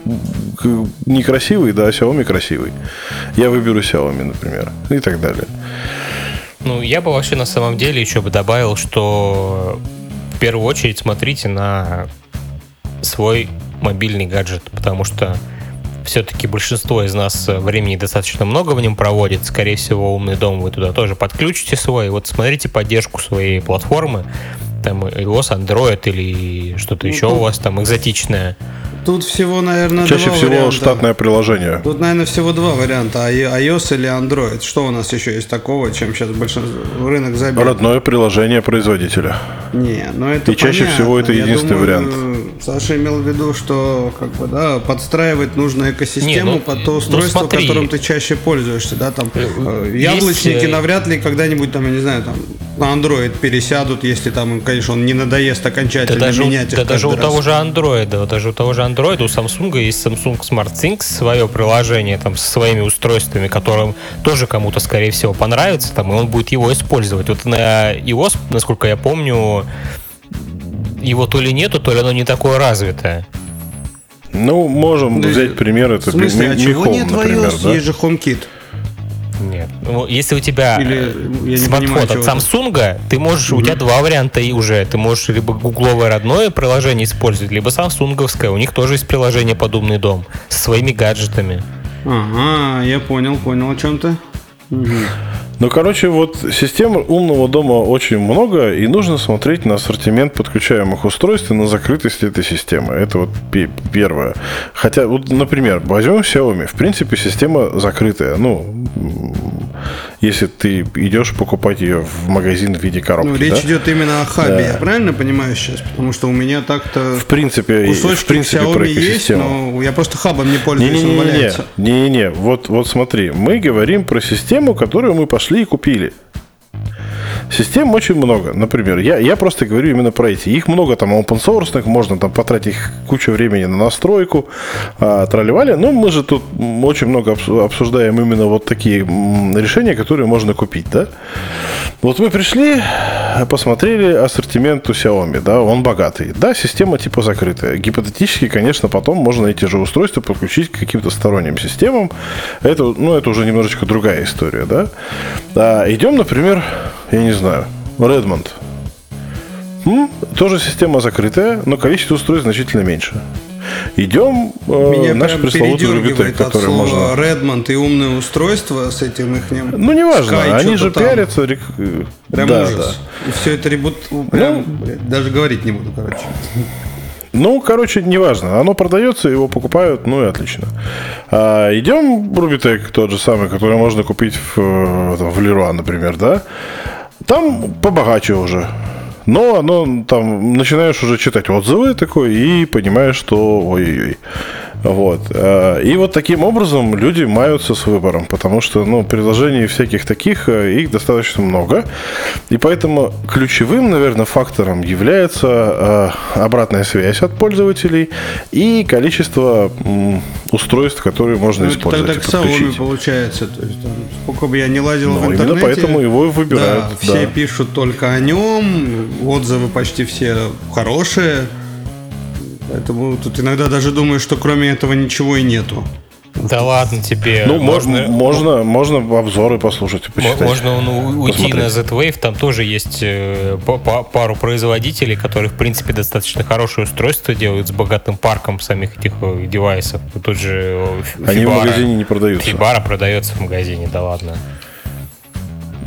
некрасивый, да, а Xiaomi красивый. Я выберу Xiaomi, например, и так далее. Ну, я бы вообще на самом деле еще бы добавил, что в первую очередь смотрите на свой мобильный гаджет, потому что все-таки большинство из нас времени достаточно много в нем проводит. Скорее всего, умный дом вы туда тоже подключите свой. Вот смотрите поддержку своей платформы там iOS, Android или что-то ну, еще у вас там экзотичное? Тут всего, наверное, Чаще два всего варианта. штатное приложение. Тут, наверное, всего два варианта, iOS или Android. Что у нас еще есть такого, чем сейчас большинство рынок забит? Родное приложение производителя. Не, ну это И чаще понятно. всего это единственный думаю, вариант. Саша имел в виду, что как бы, да, подстраивать нужно экосистему не, ну, под то ну, устройство, ну, которым ты чаще пользуешься. Да, там, э, э, яблочники есть... Э, навряд ли когда-нибудь там, я не знаю, там на Android пересядут, если там, конечно, он не надоест окончательно да даже, менять Да даже у того же Android, даже у того же Android, у Samsung есть Samsung Smart Things, свое приложение там со своими устройствами, которым тоже кому-то, скорее всего, понравится, там, и он будет его использовать. Вот на iOS, насколько я помню, его то ли нету, то ли оно не такое развитое. Ну, можем да, взять пример. Это в смысле, а чего нет в iOS? Да? Есть же HomeKit. Нет. Ну, если у тебя Или, смартфон от Samsung, ты можешь, угу. у тебя два варианта и уже. Ты можешь либо гугловое родное приложение использовать, либо самсунговское. У них тоже есть приложение «Подобный дом» со своими гаджетами. Ага, я понял, понял о чем ты. Угу. Ну, короче, вот систем умного дома очень много, и нужно смотреть на ассортимент подключаемых устройств и на закрытость этой системы. Это вот первое. Хотя, вот, например, возьмем Xiaomi. В принципе, система закрытая. Ну, если ты идешь покупать ее в магазин в виде коробки. Ну, речь да? идет именно о хабе, да. я правильно понимаю сейчас? Потому что у меня так-то в принципе, в принципе Xiaomi про есть, но я просто хабом не пользуюсь, не, не, не, не, не, не, вот, вот смотри, мы говорим про систему, которую мы пошли и купили. Систем очень много. Например, я, я просто говорю именно про эти. Их много там open source, можно там потратить кучу времени на настройку, а, тролливали. Но мы же тут очень много обсуждаем именно вот такие решения, которые можно купить, да? Вот мы пришли, посмотрели ассортимент у Xiaomi, да, он богатый. Да, система типа закрытая. Гипотетически, конечно, потом можно эти же устройства подключить к каким-то сторонним системам. Это, ну, это уже немножечко другая история, да. А, идем, например, я не знаю, Redmond. М? Тоже система закрытая, но количество устройств значительно меньше. Идем э, Меня наш пресловутый Rubitec, который можно... Redmond и умное устройство с этим их... Ну, неважно, Sky, они же там. пиарятся. Прям да, ужас. Да. И все это ребут... Прям, ну, даже говорить не буду, короче. Ну, короче, неважно. Оно продается, его покупают, ну и отлично. А, идем Rubitec, тот же самый, который можно купить в, в Leroy, например, да? Там побогаче уже. Но оно там начинаешь уже читать отзывы такой и понимаешь, что ой-ой-ой. Вот. Э, и вот таким образом люди маются с выбором, потому что ну, предложений всяких таких, э, их достаточно много. И поэтому ключевым, наверное, фактором является э, обратная связь от пользователей и количество устройств, которые можно ну, использовать. Тогда к получается. То есть, там, сколько бы я не лазил ну, в интернете. Именно поэтому его выбирают. Да, все да. пишут только о нем, отзывы почти все хорошие. Поэтому тут иногда даже думаю, что кроме этого ничего и нету. Да ладно тебе. Ну, можно, можно, можно обзоры послушать, почитать. Можно ну, уйти на Z-Wave, там тоже есть э, пару производителей, которые, в принципе, достаточно хорошее устройство делают с богатым парком самих этих э, девайсов. Тут же Фибара, Они в магазине не продаются. Фибара продается в магазине, да ладно.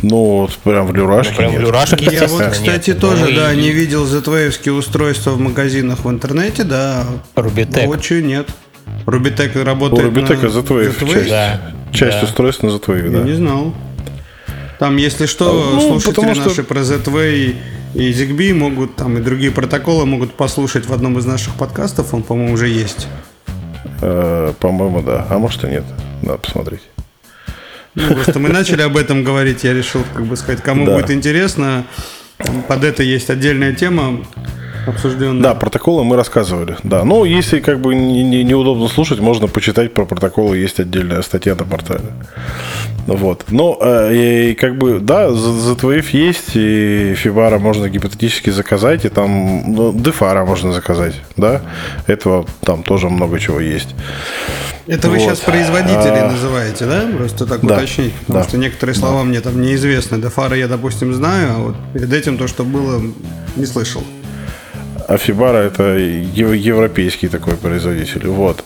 Ну, вот прям в люрашке ну, прям нет. в люрашке, Я вот, кстати, нет. тоже, ну, да, и... не видел z устройства в магазинах в интернете, да. Рубитек. Очень нет. Рубитек работает У Рубитека Z-Wave часть, да. часть да. устройств на Z-Wave, да. Я не знал. Там, если что, а, ну, слушатели что... наши про Z-Wave и ZigBee могут, там и другие протоколы могут послушать в одном из наших подкастов, он, по-моему, уже есть. Э, по-моему, да. А может и нет. Надо посмотреть. Ну, просто мы начали об этом говорить, я решил, как бы сказать, кому да. будет интересно, под это есть отдельная тема обсужденная. Да, протоколы мы рассказывали. Да, ну если как бы не, не, неудобно слушать, можно почитать про протоколы, есть отдельная статья на портале. Вот. Но э, и, как бы, да, ZWave есть, и Фибара можно гипотетически заказать, и там ну, Дефара можно заказать, да. Этого там тоже много чего есть. Это вы вот. сейчас производителей а... называете, да? Просто так да. уточнить. Потому да. что некоторые слова да. мне там неизвестны. Дефара я, допустим, знаю, а вот перед этим то, что было, не слышал. А Фибара это европейский такой производитель. Вот.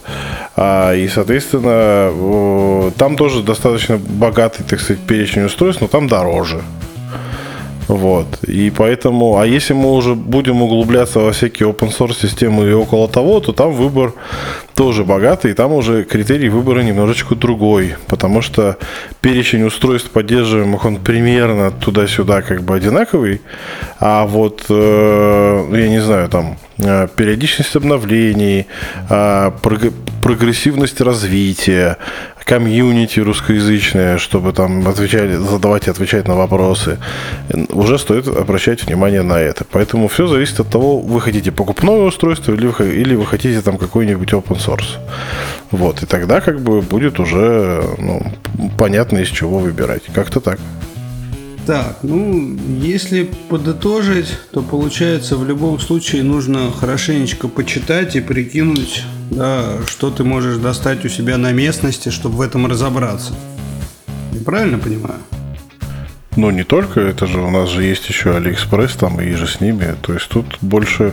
А, и, соответственно, там тоже достаточно богатый, так сказать, перечень устройств, но там дороже. Вот. И поэтому, а если мы уже будем углубляться во всякие open source системы и около того, то там выбор тоже богатый, и там уже критерий выбора немножечко другой, потому что перечень устройств поддерживаемых, он примерно туда-сюда как бы одинаковый, а вот, э, я не знаю, там периодичность обновлений, э, прогрессивность развития, комьюнити русскоязычное, чтобы там отвечали, задавать и отвечать на вопросы, уже стоит обращать внимание на это. Поэтому все зависит от того, вы хотите покупное устройство или вы, или вы хотите там какой-нибудь open source. Вот, и тогда как бы будет уже ну, понятно, из чего выбирать. Как-то так. Так, ну, если подытожить, то получается в любом случае нужно хорошенечко почитать и прикинуть, да, что ты можешь достать у себя на местности, чтобы в этом разобраться. Я правильно понимаю? Ну, не только, это же у нас же есть еще Алиэкспресс там и же с ними. То есть тут больше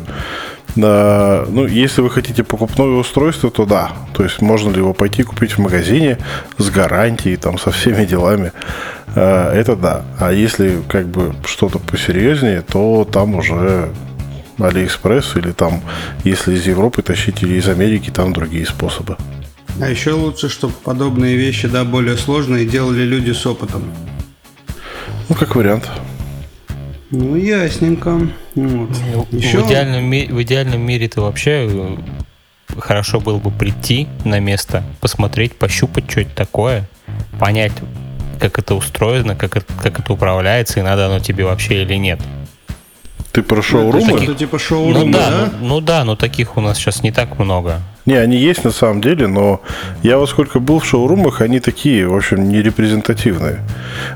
ну, если вы хотите покупное устройство, то да. То есть можно ли его пойти купить в магазине с гарантией, там, со всеми делами. Э, это да. А если как бы что-то посерьезнее, то там уже Алиэкспресс или там, если из Европы тащить или из Америки, там другие способы. А еще лучше, чтобы подобные вещи, да, более сложные, делали люди с опытом. Ну, как вариант. Ну, ясненько. Вот. Еще... В, идеальном, в идеальном мире ты вообще э, хорошо было бы прийти на место, посмотреть, пощупать, что это такое, понять, как это устроено, как это, как это управляется, и надо оно тебе вообще или нет. Ты про шоурумы? Ну, таких... типа шоурумы, ну, да? да? Ну, ну да, но таких у нас сейчас не так много. Не, они есть на самом деле, но я вот сколько был в шоурумах, они такие, в общем, не репрезентативные.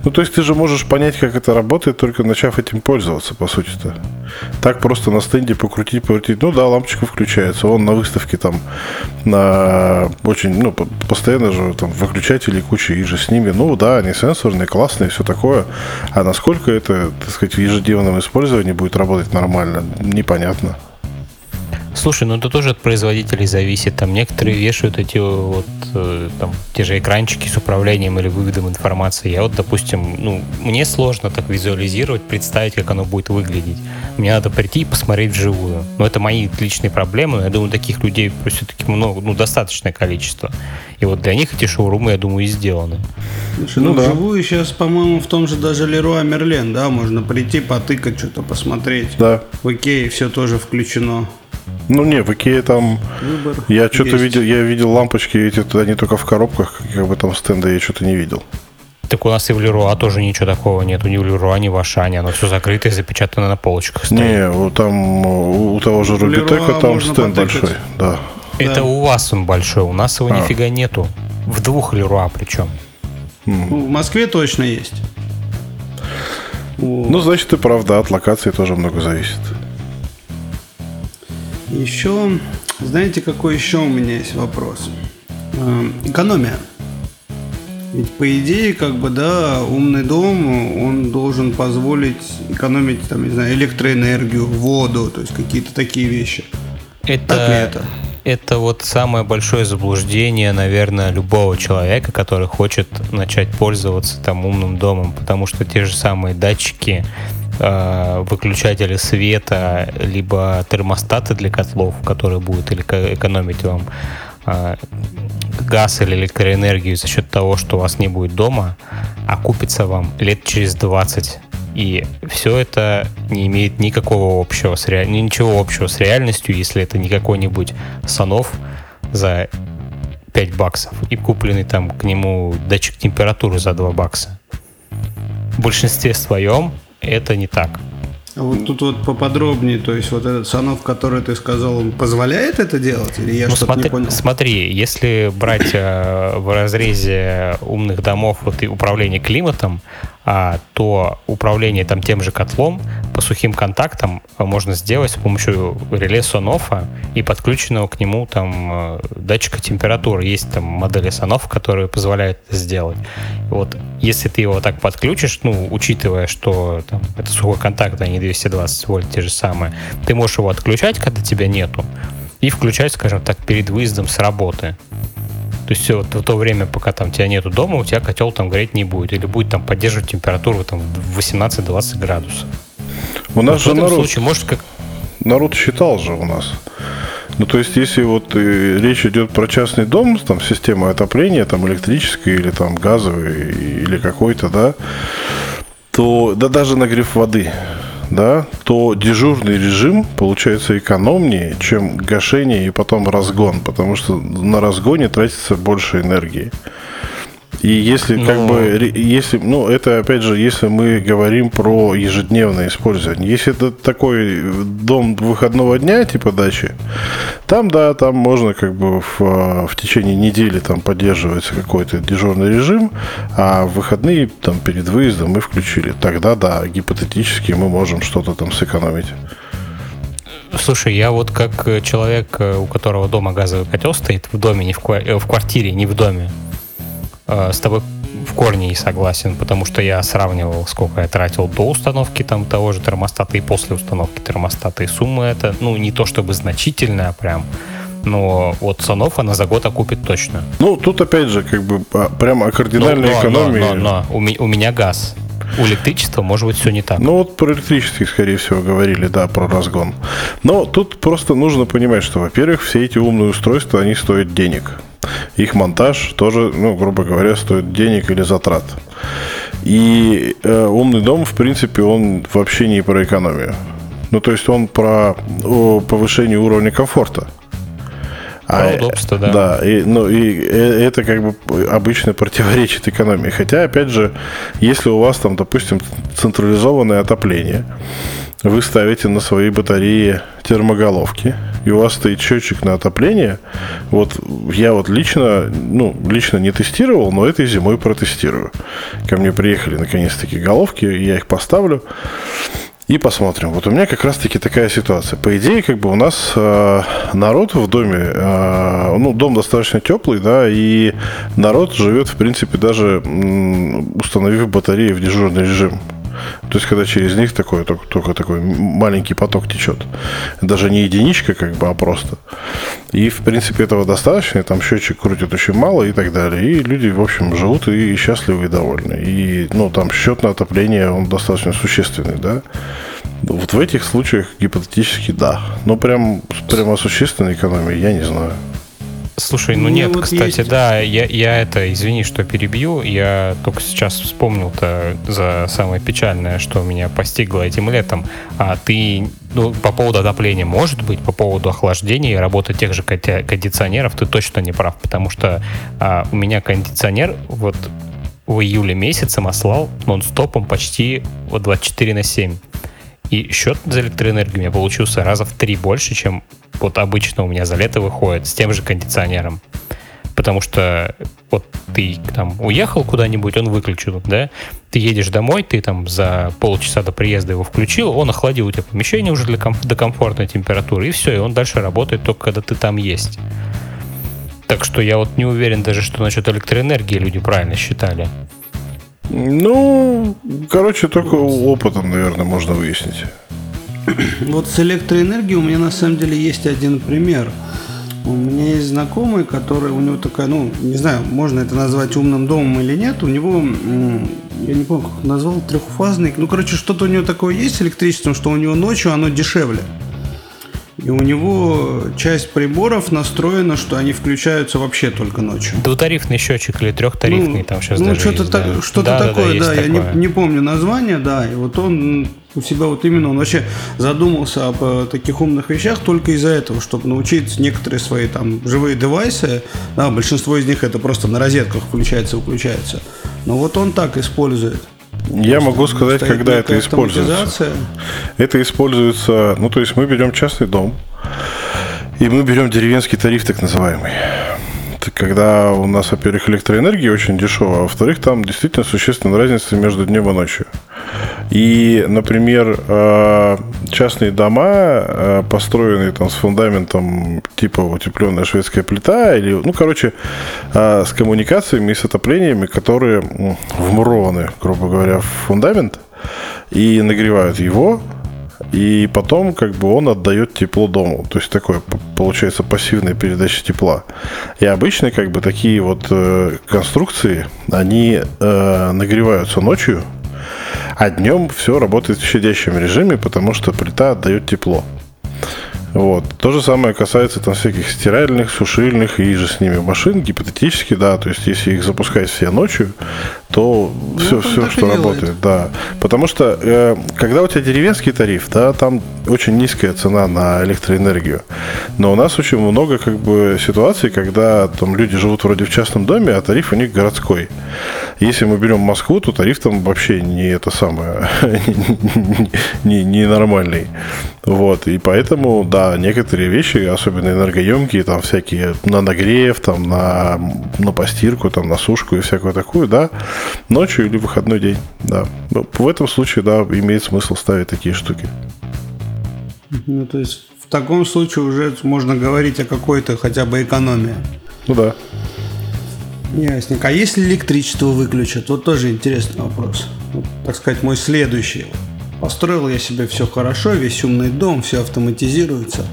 Ну, то есть ты же можешь понять, как это работает, только начав этим пользоваться, по сути-то. Так просто на стенде покрутить, покрутить. Ну да, лампочка включается. Он на выставке там на очень, ну, постоянно же там выключатели куча и же с ними. Ну да, они сенсорные, классные, все такое. А насколько это, так сказать, в ежедневном использовании будет работать нормально, непонятно. Слушай, ну это тоже от производителей зависит. Там некоторые вешают эти вот э, там те же экранчики с управлением или выводом информации. Я вот, допустим, ну, мне сложно так визуализировать, представить, как оно будет выглядеть. Мне надо прийти и посмотреть вживую. Но это мои личные проблемы. Я думаю, таких людей все-таки много, ну, достаточное количество. И вот для них эти шоурумы, я думаю, и сделаны. Слушай, ну, ну да. вживую сейчас, по-моему, в том же даже Леруа Мерлен, да, можно прийти, потыкать, что-то посмотреть. Да. В Икее все тоже включено. Ну не, в Икее там Выбор я что-то видел, я видел лампочки эти, они только в коробках, как бы там стенда я что-то не видел. Так у нас и в Леруа тоже ничего такого нет. Ни в Леруа, ни в Ашане. Оно все закрыто и запечатано на полочках стоит. Не, вот там у того же Рубитека там стенд потыкать. большой. Да. Это да. у вас он большой, у нас его а. нифига нету. В двух Леруа причем. Ну, в Москве точно есть. Ну, значит, ты прав, да, от локации тоже много зависит. Еще, знаете, какой еще у меня есть вопрос? Эм, экономия. Ведь по идее, как бы, да, умный дом, он должен позволить экономить, там, не знаю, электроэнергию, воду, то есть какие-то такие вещи. Это, так ли это? Это вот самое большое заблуждение, наверное, любого человека, который хочет начать пользоваться там умным домом, потому что те же самые датчики, выключатели света, либо термостаты для котлов, которые будут экономить вам э, газ или электроэнергию за счет того, что у вас не будет дома, окупится вам лет через 20 и все это не имеет никакого общего с ре... ничего общего с реальностью, если это не какой-нибудь санов за 5 баксов и купленный там к нему датчик температуры за 2 бакса. В большинстве своем это не так. А вот тут вот поподробнее, то есть вот этот санов, который ты сказал, он позволяет это делать? Или я ну, что-то смотри, не понял? Смотри, если брать э, в разрезе умных домов вот, и управление климатом, то управление там тем же котлом по сухим контактам можно сделать с помощью реле сонофа и подключенного к нему там э, датчика температуры. Есть там модели сонов, которые позволяют это сделать. Вот если ты его так подключишь, ну, учитывая, что там, это сухой контакт, а не 220 вольт те же самые, ты можешь его отключать, когда тебя нету, и включать, скажем так, перед выездом с работы. То есть вот в то время, пока там тебя нету дома, у тебя котел там гореть не будет. Или будет там поддерживать температуру там 18-20 градусов. У нас вот же в этом народ, случае, может, как... народ считал же у нас. Ну, то есть, если вот э, речь идет про частный дом, там, система отопления, там, электрическая или там газовая или какой-то, да, то, да даже нагрев воды, да, то дежурный режим получается экономнее, чем гашение и потом разгон, потому что на разгоне тратится больше энергии. И если Но... как ну. бы, если, ну, это опять же, если мы говорим про ежедневное использование. Если это такой дом выходного дня, типа дачи, там, да, там можно как бы в, в течение недели там поддерживается какой-то дежурный режим, а в выходные там перед выездом мы включили. Тогда, да, гипотетически мы можем что-то там сэкономить. Слушай, я вот как человек, у которого дома газовый котел стоит в доме, не в, в квартире, не в доме, Э, с тобой в корне не согласен, потому что я сравнивал, сколько я тратил до установки там того же термостата и после установки термостата. И сумма это, ну, не то чтобы значительная прям, но вот Санов она за год окупит точно. Ну, тут опять же, как бы, а, прямо о кардинальной но, но, экономии. Но, но, но, у, у меня газ. У электричества может быть все не так. Ну вот про электричество, скорее всего, говорили, да, про разгон. Но тут просто нужно понимать, что, во-первых, все эти умные устройства, они стоят денег их монтаж тоже, ну, грубо говоря, стоит денег или затрат. И э, умный дом, в принципе, он вообще не про экономию. Ну, то есть он про о, повышение уровня комфорта. Про а, удобство, да. Да, и, ну, и э, это как бы обычно противоречит экономии. Хотя, опять же, если у вас там, допустим, централизованное отопление, вы ставите на свои батареи термоголовки, и у вас стоит счетчик на отопление. Вот я вот лично, ну, лично не тестировал, но этой зимой протестирую. Ко мне приехали наконец-таки головки, я их поставлю. И посмотрим. Вот у меня как раз-таки такая ситуация. По идее, как бы у нас э, народ в доме, э, ну, дом достаточно теплый, да, и народ живет, в принципе, даже м, установив батареи в дежурный режим. То есть, когда через них такой, только, только такой маленький поток течет. Даже не единичка, как бы, а просто. И, в принципе, этого достаточно. И там счетчик крутит очень мало и так далее. И люди, в общем, живут и счастливы, и довольны. И, ну, там счет на отопление, он достаточно существенный, да. Вот в этих случаях гипотетически да. Но прям, прям о существенной экономии я не знаю. Слушай, ну нет, вот кстати, есть... да, я, я это, извини, что перебью, я только сейчас вспомнил-то за самое печальное, что меня постигло этим летом. А ты, ну, по поводу отопления, может быть, по поводу охлаждения и работы тех же кондиционеров, ты точно не прав, потому что а, у меня кондиционер вот в июле месяце маслал нон-стопом почти вот 24 на 7. И счет за электроэнергию у меня получился раза в три больше, чем вот обычно у меня за лето выходит с тем же кондиционером. Потому что вот ты там уехал куда-нибудь, он выключил, да? Ты едешь домой, ты там за полчаса до приезда его включил, он охладил у тебя помещение уже для комф- до комфортной температуры, и все, и он дальше работает только когда ты там есть. Так что я вот не уверен даже, что насчет электроэнергии люди правильно считали. Ну, короче, только опытом, наверное, можно выяснить. Вот с электроэнергией у меня на самом деле есть один пример. У меня есть знакомый, который, у него такая, ну, не знаю, можно это назвать умным домом или нет, у него, я не помню, как назвал, трехфазный, ну, короче, что-то у него такое есть с электричеством, что у него ночью оно дешевле. И у него часть приборов настроена, что они включаются вообще только ночью. Двутарифный счетчик или трехтарифный ну, там сейчас ну, даже что-то, есть, так, да. что-то да, такое, да, да, да я Не, не помню название, да, и вот он у себя вот именно, он вообще задумался об э, таких умных вещах только из-за этого, чтобы научить некоторые свои там живые девайсы, да, большинство из них это просто на розетках включается выключается, но вот он так использует. Я могу сказать, когда это используется. Это используется, ну то есть мы берем частный дом, и мы берем деревенский тариф так называемый когда у нас, во-первых, электроэнергия очень дешевая, а во-вторых, там действительно существенная разница между днем и ночью. И, например, э, частные дома, э, построенные там с фундаментом типа утепленная шведская плита, или, ну, короче, э, с коммуникациями и с отоплениями, которые вмурованы, грубо говоря, в фундамент и нагревают его, и потом как бы он отдает тепло дому. То есть такое получается пассивная передача тепла. И обычно как бы такие вот э, конструкции, они э, нагреваются ночью, а днем все работает в щадящем режиме, потому что плита отдает тепло. Вот. То же самое касается там всяких стиральных, сушильных и же с ними машин, гипотетически, да, то есть если их запускать все ночью, то ну, все, все что работает, да. Потому что э, когда у тебя деревенский тариф, да, там очень низкая цена на электроэнергию. Но у нас очень много как бы ситуаций, когда там люди живут вроде в частном доме, а тариф у них городской. Если мы берем Москву, то тариф там вообще не это самое, не, не нормальный. Вот, и поэтому, да, некоторые вещи, особенно энергоемкие, там всякие на нагрев, там на, на постирку, там на сушку и всякую такую, да, ночью или выходной день, да. В этом случае, да, имеет смысл ставить такие штуки. Ну, то есть в таком случае уже можно говорить о какой-то хотя бы экономии. Ну да. Ясненько. А если электричество выключат? Вот тоже интересный вопрос. Вот, так сказать, мой следующий. Построил я себе все хорошо, весь умный дом, все автоматизируется.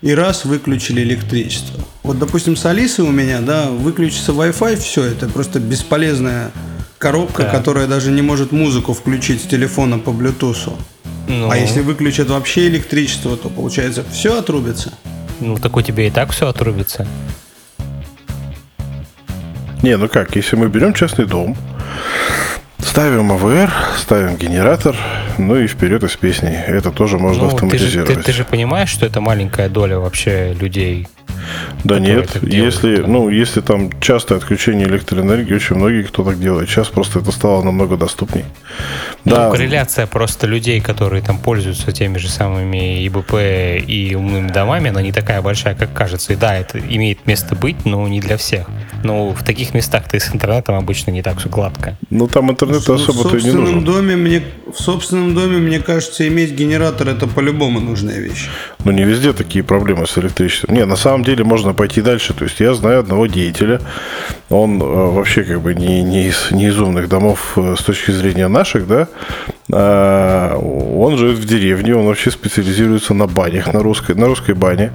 И раз выключили электричество. Вот, допустим, с Алисой у меня, да, выключится Wi-Fi, все, это просто бесполезная коробка, да. которая даже не может музыку включить с телефона по Bluetooth. Ну. А если выключат вообще электричество, то получается все отрубится. Ну, так у тебя и так все отрубится. Не, ну как, если мы берем частный дом, Ставим АВР, ставим генератор, ну и вперед из песни. Это тоже можно ну, автоматизировать. Ты же, ты, ты же понимаешь, что это маленькая доля вообще людей, да нет, если, ну, если там частое отключение электроэнергии, очень многие кто так делает. Сейчас просто это стало намного доступней. Ну, да. корреляция просто людей, которые там пользуются теми же самыми ИБП и умными домами, она не такая большая, как кажется. И да, это имеет место быть, но не для всех. Но в таких местах ты с интернетом обычно не так все гладко. Ну, там интернет особо-то и не нужен. Доме мне, в собственном доме, мне кажется, иметь генератор это по-любому нужная вещь. Но не везде такие проблемы с электричеством. Не, на самом деле можно пойти дальше. То есть я знаю одного деятеля, он э, вообще как бы не, не, из, не из умных домов э, с точки зрения наших, да, он живет в деревне, он вообще специализируется на банях, на русской, на русской бане.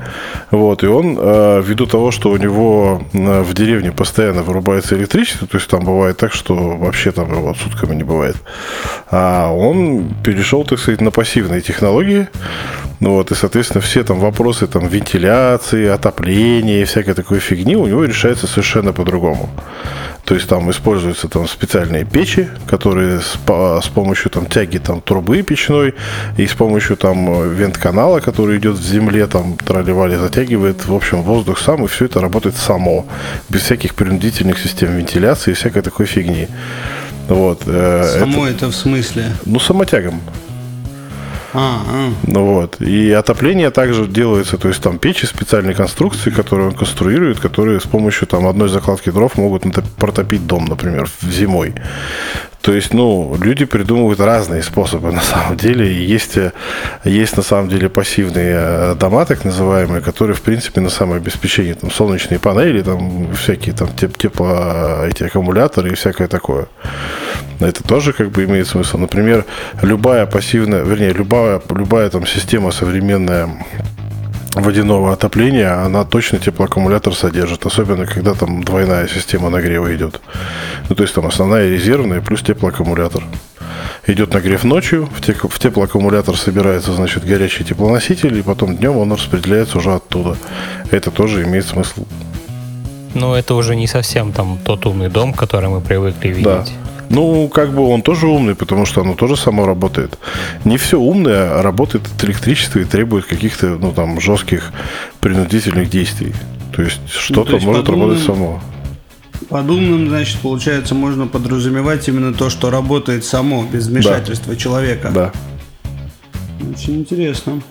Вот, и он, э, ввиду того, что у него в деревне постоянно вырубается электричество, то есть там бывает так, что вообще там его сутками не бывает, а он перешел, так сказать, на пассивные технологии, вот, и, соответственно, все там вопросы там, вентиляции, отопления и всякой такой фигни у него решаются совершенно по-другому. То есть там используются там специальные печи, которые с, с помощью там тяги там трубы печной и с помощью там вент-канала, который идет в земле, там тролливали, затягивает, в общем, воздух сам, и все это работает само, без всяких принудительных систем вентиляции и всякой такой фигни. Вот. Э, само это, это в смысле? Ну, самотягом. А, а. Ну вот. И отопление также делается, то есть там печи специальной конструкции, которые он конструирует, которые с помощью там одной закладки дров могут протопить дом, например, зимой. То есть, ну, люди придумывают разные способы на самом деле. И есть, есть на самом деле пассивные э, дома, так называемые, которые, в принципе, на самообеспечение, там, солнечные панели, там, всякие там тепло, эти аккумуляторы и всякое такое. Это тоже как бы имеет смысл. Например, любая пассивная, вернее, любая, любая там система современная водяного отопления, она точно теплоаккумулятор содержит, особенно когда там двойная система нагрева идет. Ну, то есть там основная резервная плюс теплоаккумулятор. Идет нагрев ночью, в, теплоаккумулятор собирается, значит, горячий теплоноситель, и потом днем он распределяется уже оттуда. Это тоже имеет смысл. Ну, это уже не совсем там тот умный дом, который мы привыкли видеть. Да. Ну, как бы он тоже умный, потому что оно тоже само работает. Не все умное работает от электричества и требует каких-то, ну, там, жестких принудительных действий. То есть что-то ну, то может подумным, работать само. Под умным, значит, получается, можно подразумевать именно то, что работает само, без вмешательства да. человека. Да. Очень интересно.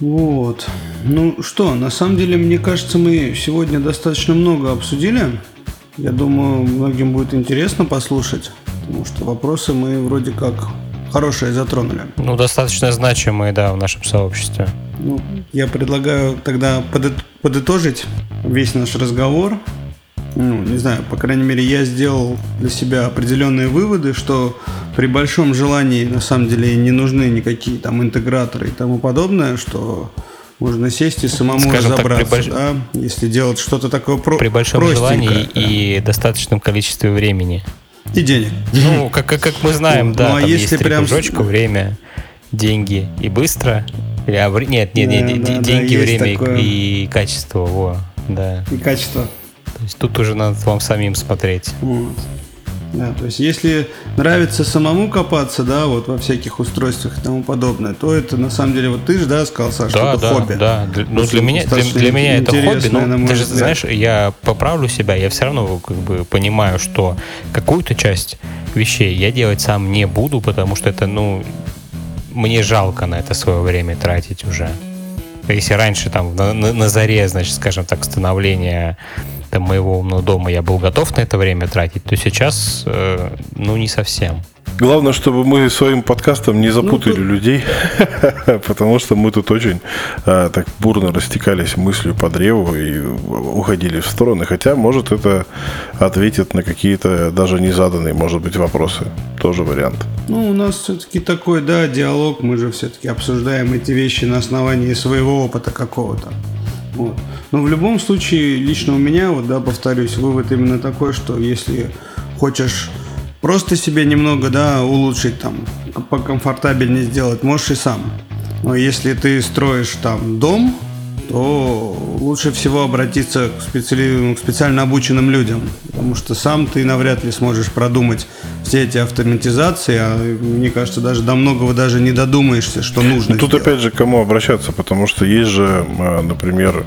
Вот. Ну что, на самом деле, мне кажется, мы сегодня достаточно много обсудили. Я думаю, многим будет интересно послушать, потому что вопросы мы вроде как хорошие затронули. Ну, достаточно значимые, да, в нашем сообществе. Ну, я предлагаю тогда подытожить весь наш разговор. Ну, не знаю, по крайней мере, я сделал для себя определенные выводы, что при большом желании на самом деле не нужны никакие там интеграторы и тому подобное, что можно сесть и самому Скажем разобраться, так, при больш... да, если делать что-то такое про... При большом желании да. и достаточном количестве времени. И денег. Ну, как, как, как мы знаем, ну, да, ну, а там если есть прям... кружочка, время, деньги и быстро. Или, а, нет, нет, нет, да, деньги, да, время такое... и, и качество, во, да. И качество. То есть тут уже надо вам самим смотреть. Вот. Да, то есть если нравится самому копаться, да, вот во всяких устройствах и тому подобное, то это на самом деле вот ты же, да, сказал, Саша, да, что да, это хобби. Да, для, ну для меня, для, для меня это хобби, но ты же знаешь, я поправлю себя, я все равно как бы понимаю, что какую-то часть вещей я делать сам не буду, потому что это, ну, мне жалко на это свое время тратить уже. Если раньше там на, на, на заре, значит, скажем так, становления там, моего умного дома я был готов на это время тратить, то сейчас, э, ну, не совсем. Главное, чтобы мы своим подкастом не запутали ну, тут... людей, потому что мы тут очень а, так бурно растекались мыслью по древу и уходили в стороны. Хотя, может, это ответит на какие-то даже незаданные, может быть, вопросы. Тоже вариант. Ну, у нас все-таки такой, да, диалог. Мы же все-таки обсуждаем эти вещи на основании своего опыта какого-то. Вот. Но в любом случае, лично у меня, вот, да, повторюсь, вывод именно такой, что если хочешь просто себе немного, да, улучшить, там, покомфортабельнее сделать, можешь и сам. Но если ты строишь там дом, то лучше всего обратиться к, специали... к специально обученным людям, потому что сам ты навряд ли сможешь продумать все эти автоматизации, а мне кажется, даже до многого даже не додумаешься, что нужно. Ну, тут сделать. опять же, к кому обращаться, потому что есть же, а, например,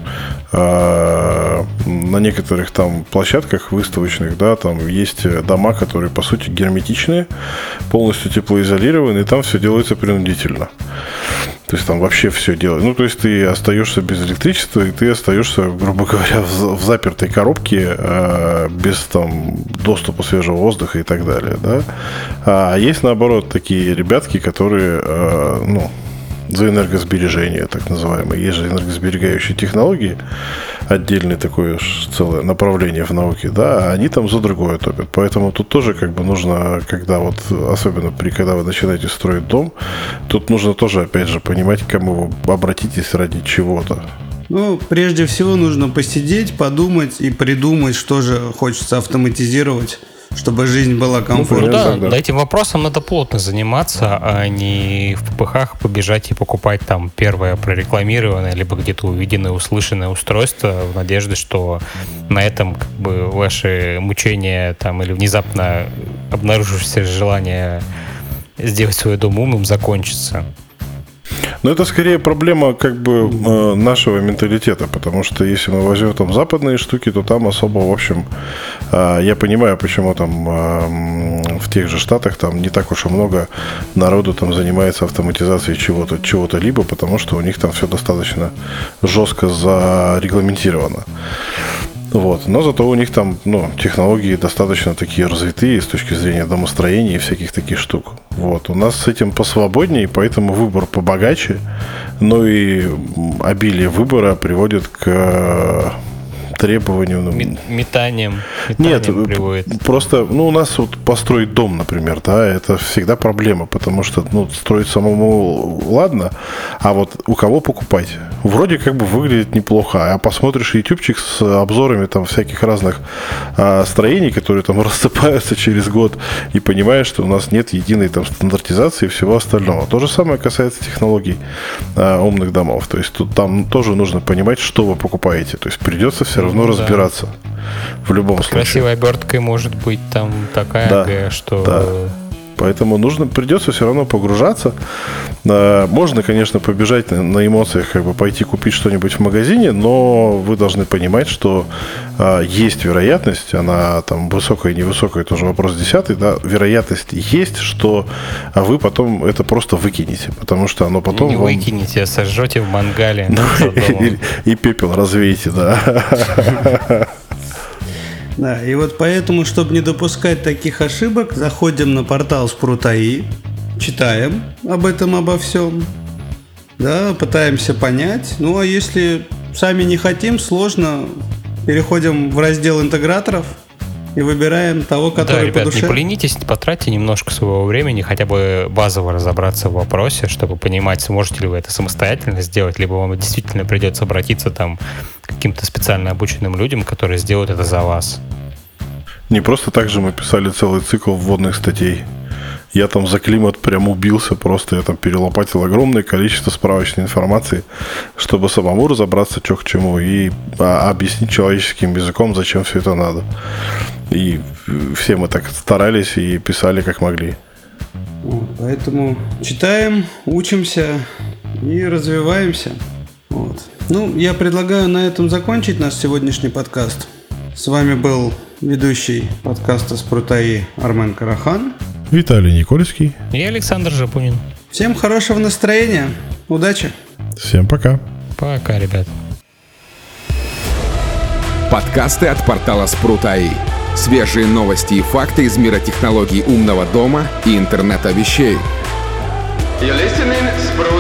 а, на некоторых там площадках выставочных, да, там есть дома, которые по сути герметичные, полностью теплоизолированы, и там все делается принудительно. То есть там вообще все делать. Ну, то есть ты остаешься без электричества, и ты остаешься, грубо говоря, в, в запертой коробке э, без там доступа свежего воздуха и так далее, да. А есть наоборот такие ребятки, которые, э, ну, за энергосбережение, так называемые. Есть же энергосберегающие технологии, отдельное такое целое направление в науке, да, а они там за другое топят. Поэтому тут тоже как бы нужно, когда вот, особенно при, когда вы начинаете строить дом, тут нужно тоже, опять же, понимать, к кому вы обратитесь ради чего-то. Ну, прежде всего нужно посидеть, подумать и придумать, что же хочется автоматизировать чтобы жизнь была комфортной. Ну, да, да, этим вопросом надо плотно заниматься, а не в ППХ побежать и покупать там первое прорекламированное, либо где-то увиденное, услышанное устройство в надежде, что на этом как бы ваши мучения там или внезапно обнаружившееся желание сделать свой дом умным закончится. Но это скорее проблема как бы э, нашего менталитета, потому что если мы возьмем там западные штуки, то там особо, в общем, э, я понимаю, почему там э, в тех же штатах там не так уж и много народу там занимается автоматизацией чего-то, чего-то либо, потому что у них там все достаточно жестко зарегламентировано. Вот. Но зато у них там ну, технологии достаточно такие развитые с точки зрения домостроения и всяких таких штук. Вот. У нас с этим посвободнее, поэтому выбор побогаче, но и обилие выбора приводит к требованию. Ну, метанием, Нет, приводит. просто, ну, у нас вот построить дом, например, да, это всегда проблема, потому что, ну, строить самому ладно, а вот у кого покупать? Вроде как бы выглядит неплохо, а посмотришь ютубчик с обзорами там всяких разных а, строений, которые там рассыпаются через год, и понимаешь, что у нас нет единой там стандартизации и всего остального. То же самое касается технологий а, умных домов, то есть тут там тоже нужно понимать, что вы покупаете, то есть придется все равно ну, разбираться. В любом С случае. Красивой оберткой может быть там такая, да, что... Да. Поэтому нужно, придется все равно погружаться. Э, можно, конечно, побежать на эмоциях, как бы пойти купить что-нибудь в магазине, но вы должны понимать, что э, есть вероятность, она там высокая невысокая, тоже вопрос десятый, да, вероятность есть, что вы потом это просто выкинете, потому что оно потом... Не вам... выкинете, а сожжете в мангале. И пепел развеете, да. Да, и вот поэтому, чтобы не допускать таких ошибок, заходим на портал Спрутаи, читаем об этом, обо всем, да, пытаемся понять. Ну, а если сами не хотим, сложно, переходим в раздел интеграторов – и выбираем того, который да, ребят, по душе. не поленитесь, потратьте немножко своего времени, хотя бы базово разобраться в вопросе, чтобы понимать, сможете ли вы это самостоятельно сделать, либо вам действительно придется обратиться там к каким-то специально обученным людям, которые сделают это за вас. Не просто так же мы писали целый цикл вводных статей. Я там за климат прям убился, просто я там перелопатил огромное количество справочной информации, чтобы самому разобраться, что к чему, и а, объяснить человеческим языком, зачем все это надо. И все мы так старались и писали, как могли. Поэтому читаем, учимся и развиваемся. Вот. Ну, я предлагаю на этом закончить наш сегодняшний подкаст. С вами был ведущий подкаста «Спрутаи» Армен Карахан. Виталий Никольский. И Александр Жапунин. Всем хорошего настроения. Удачи. Всем пока. Пока, ребят. Подкасты от портала Спрут.АИ. Свежие новости и факты из мира технологий умного дома и интернета вещей. You're listening, Sprout.ai.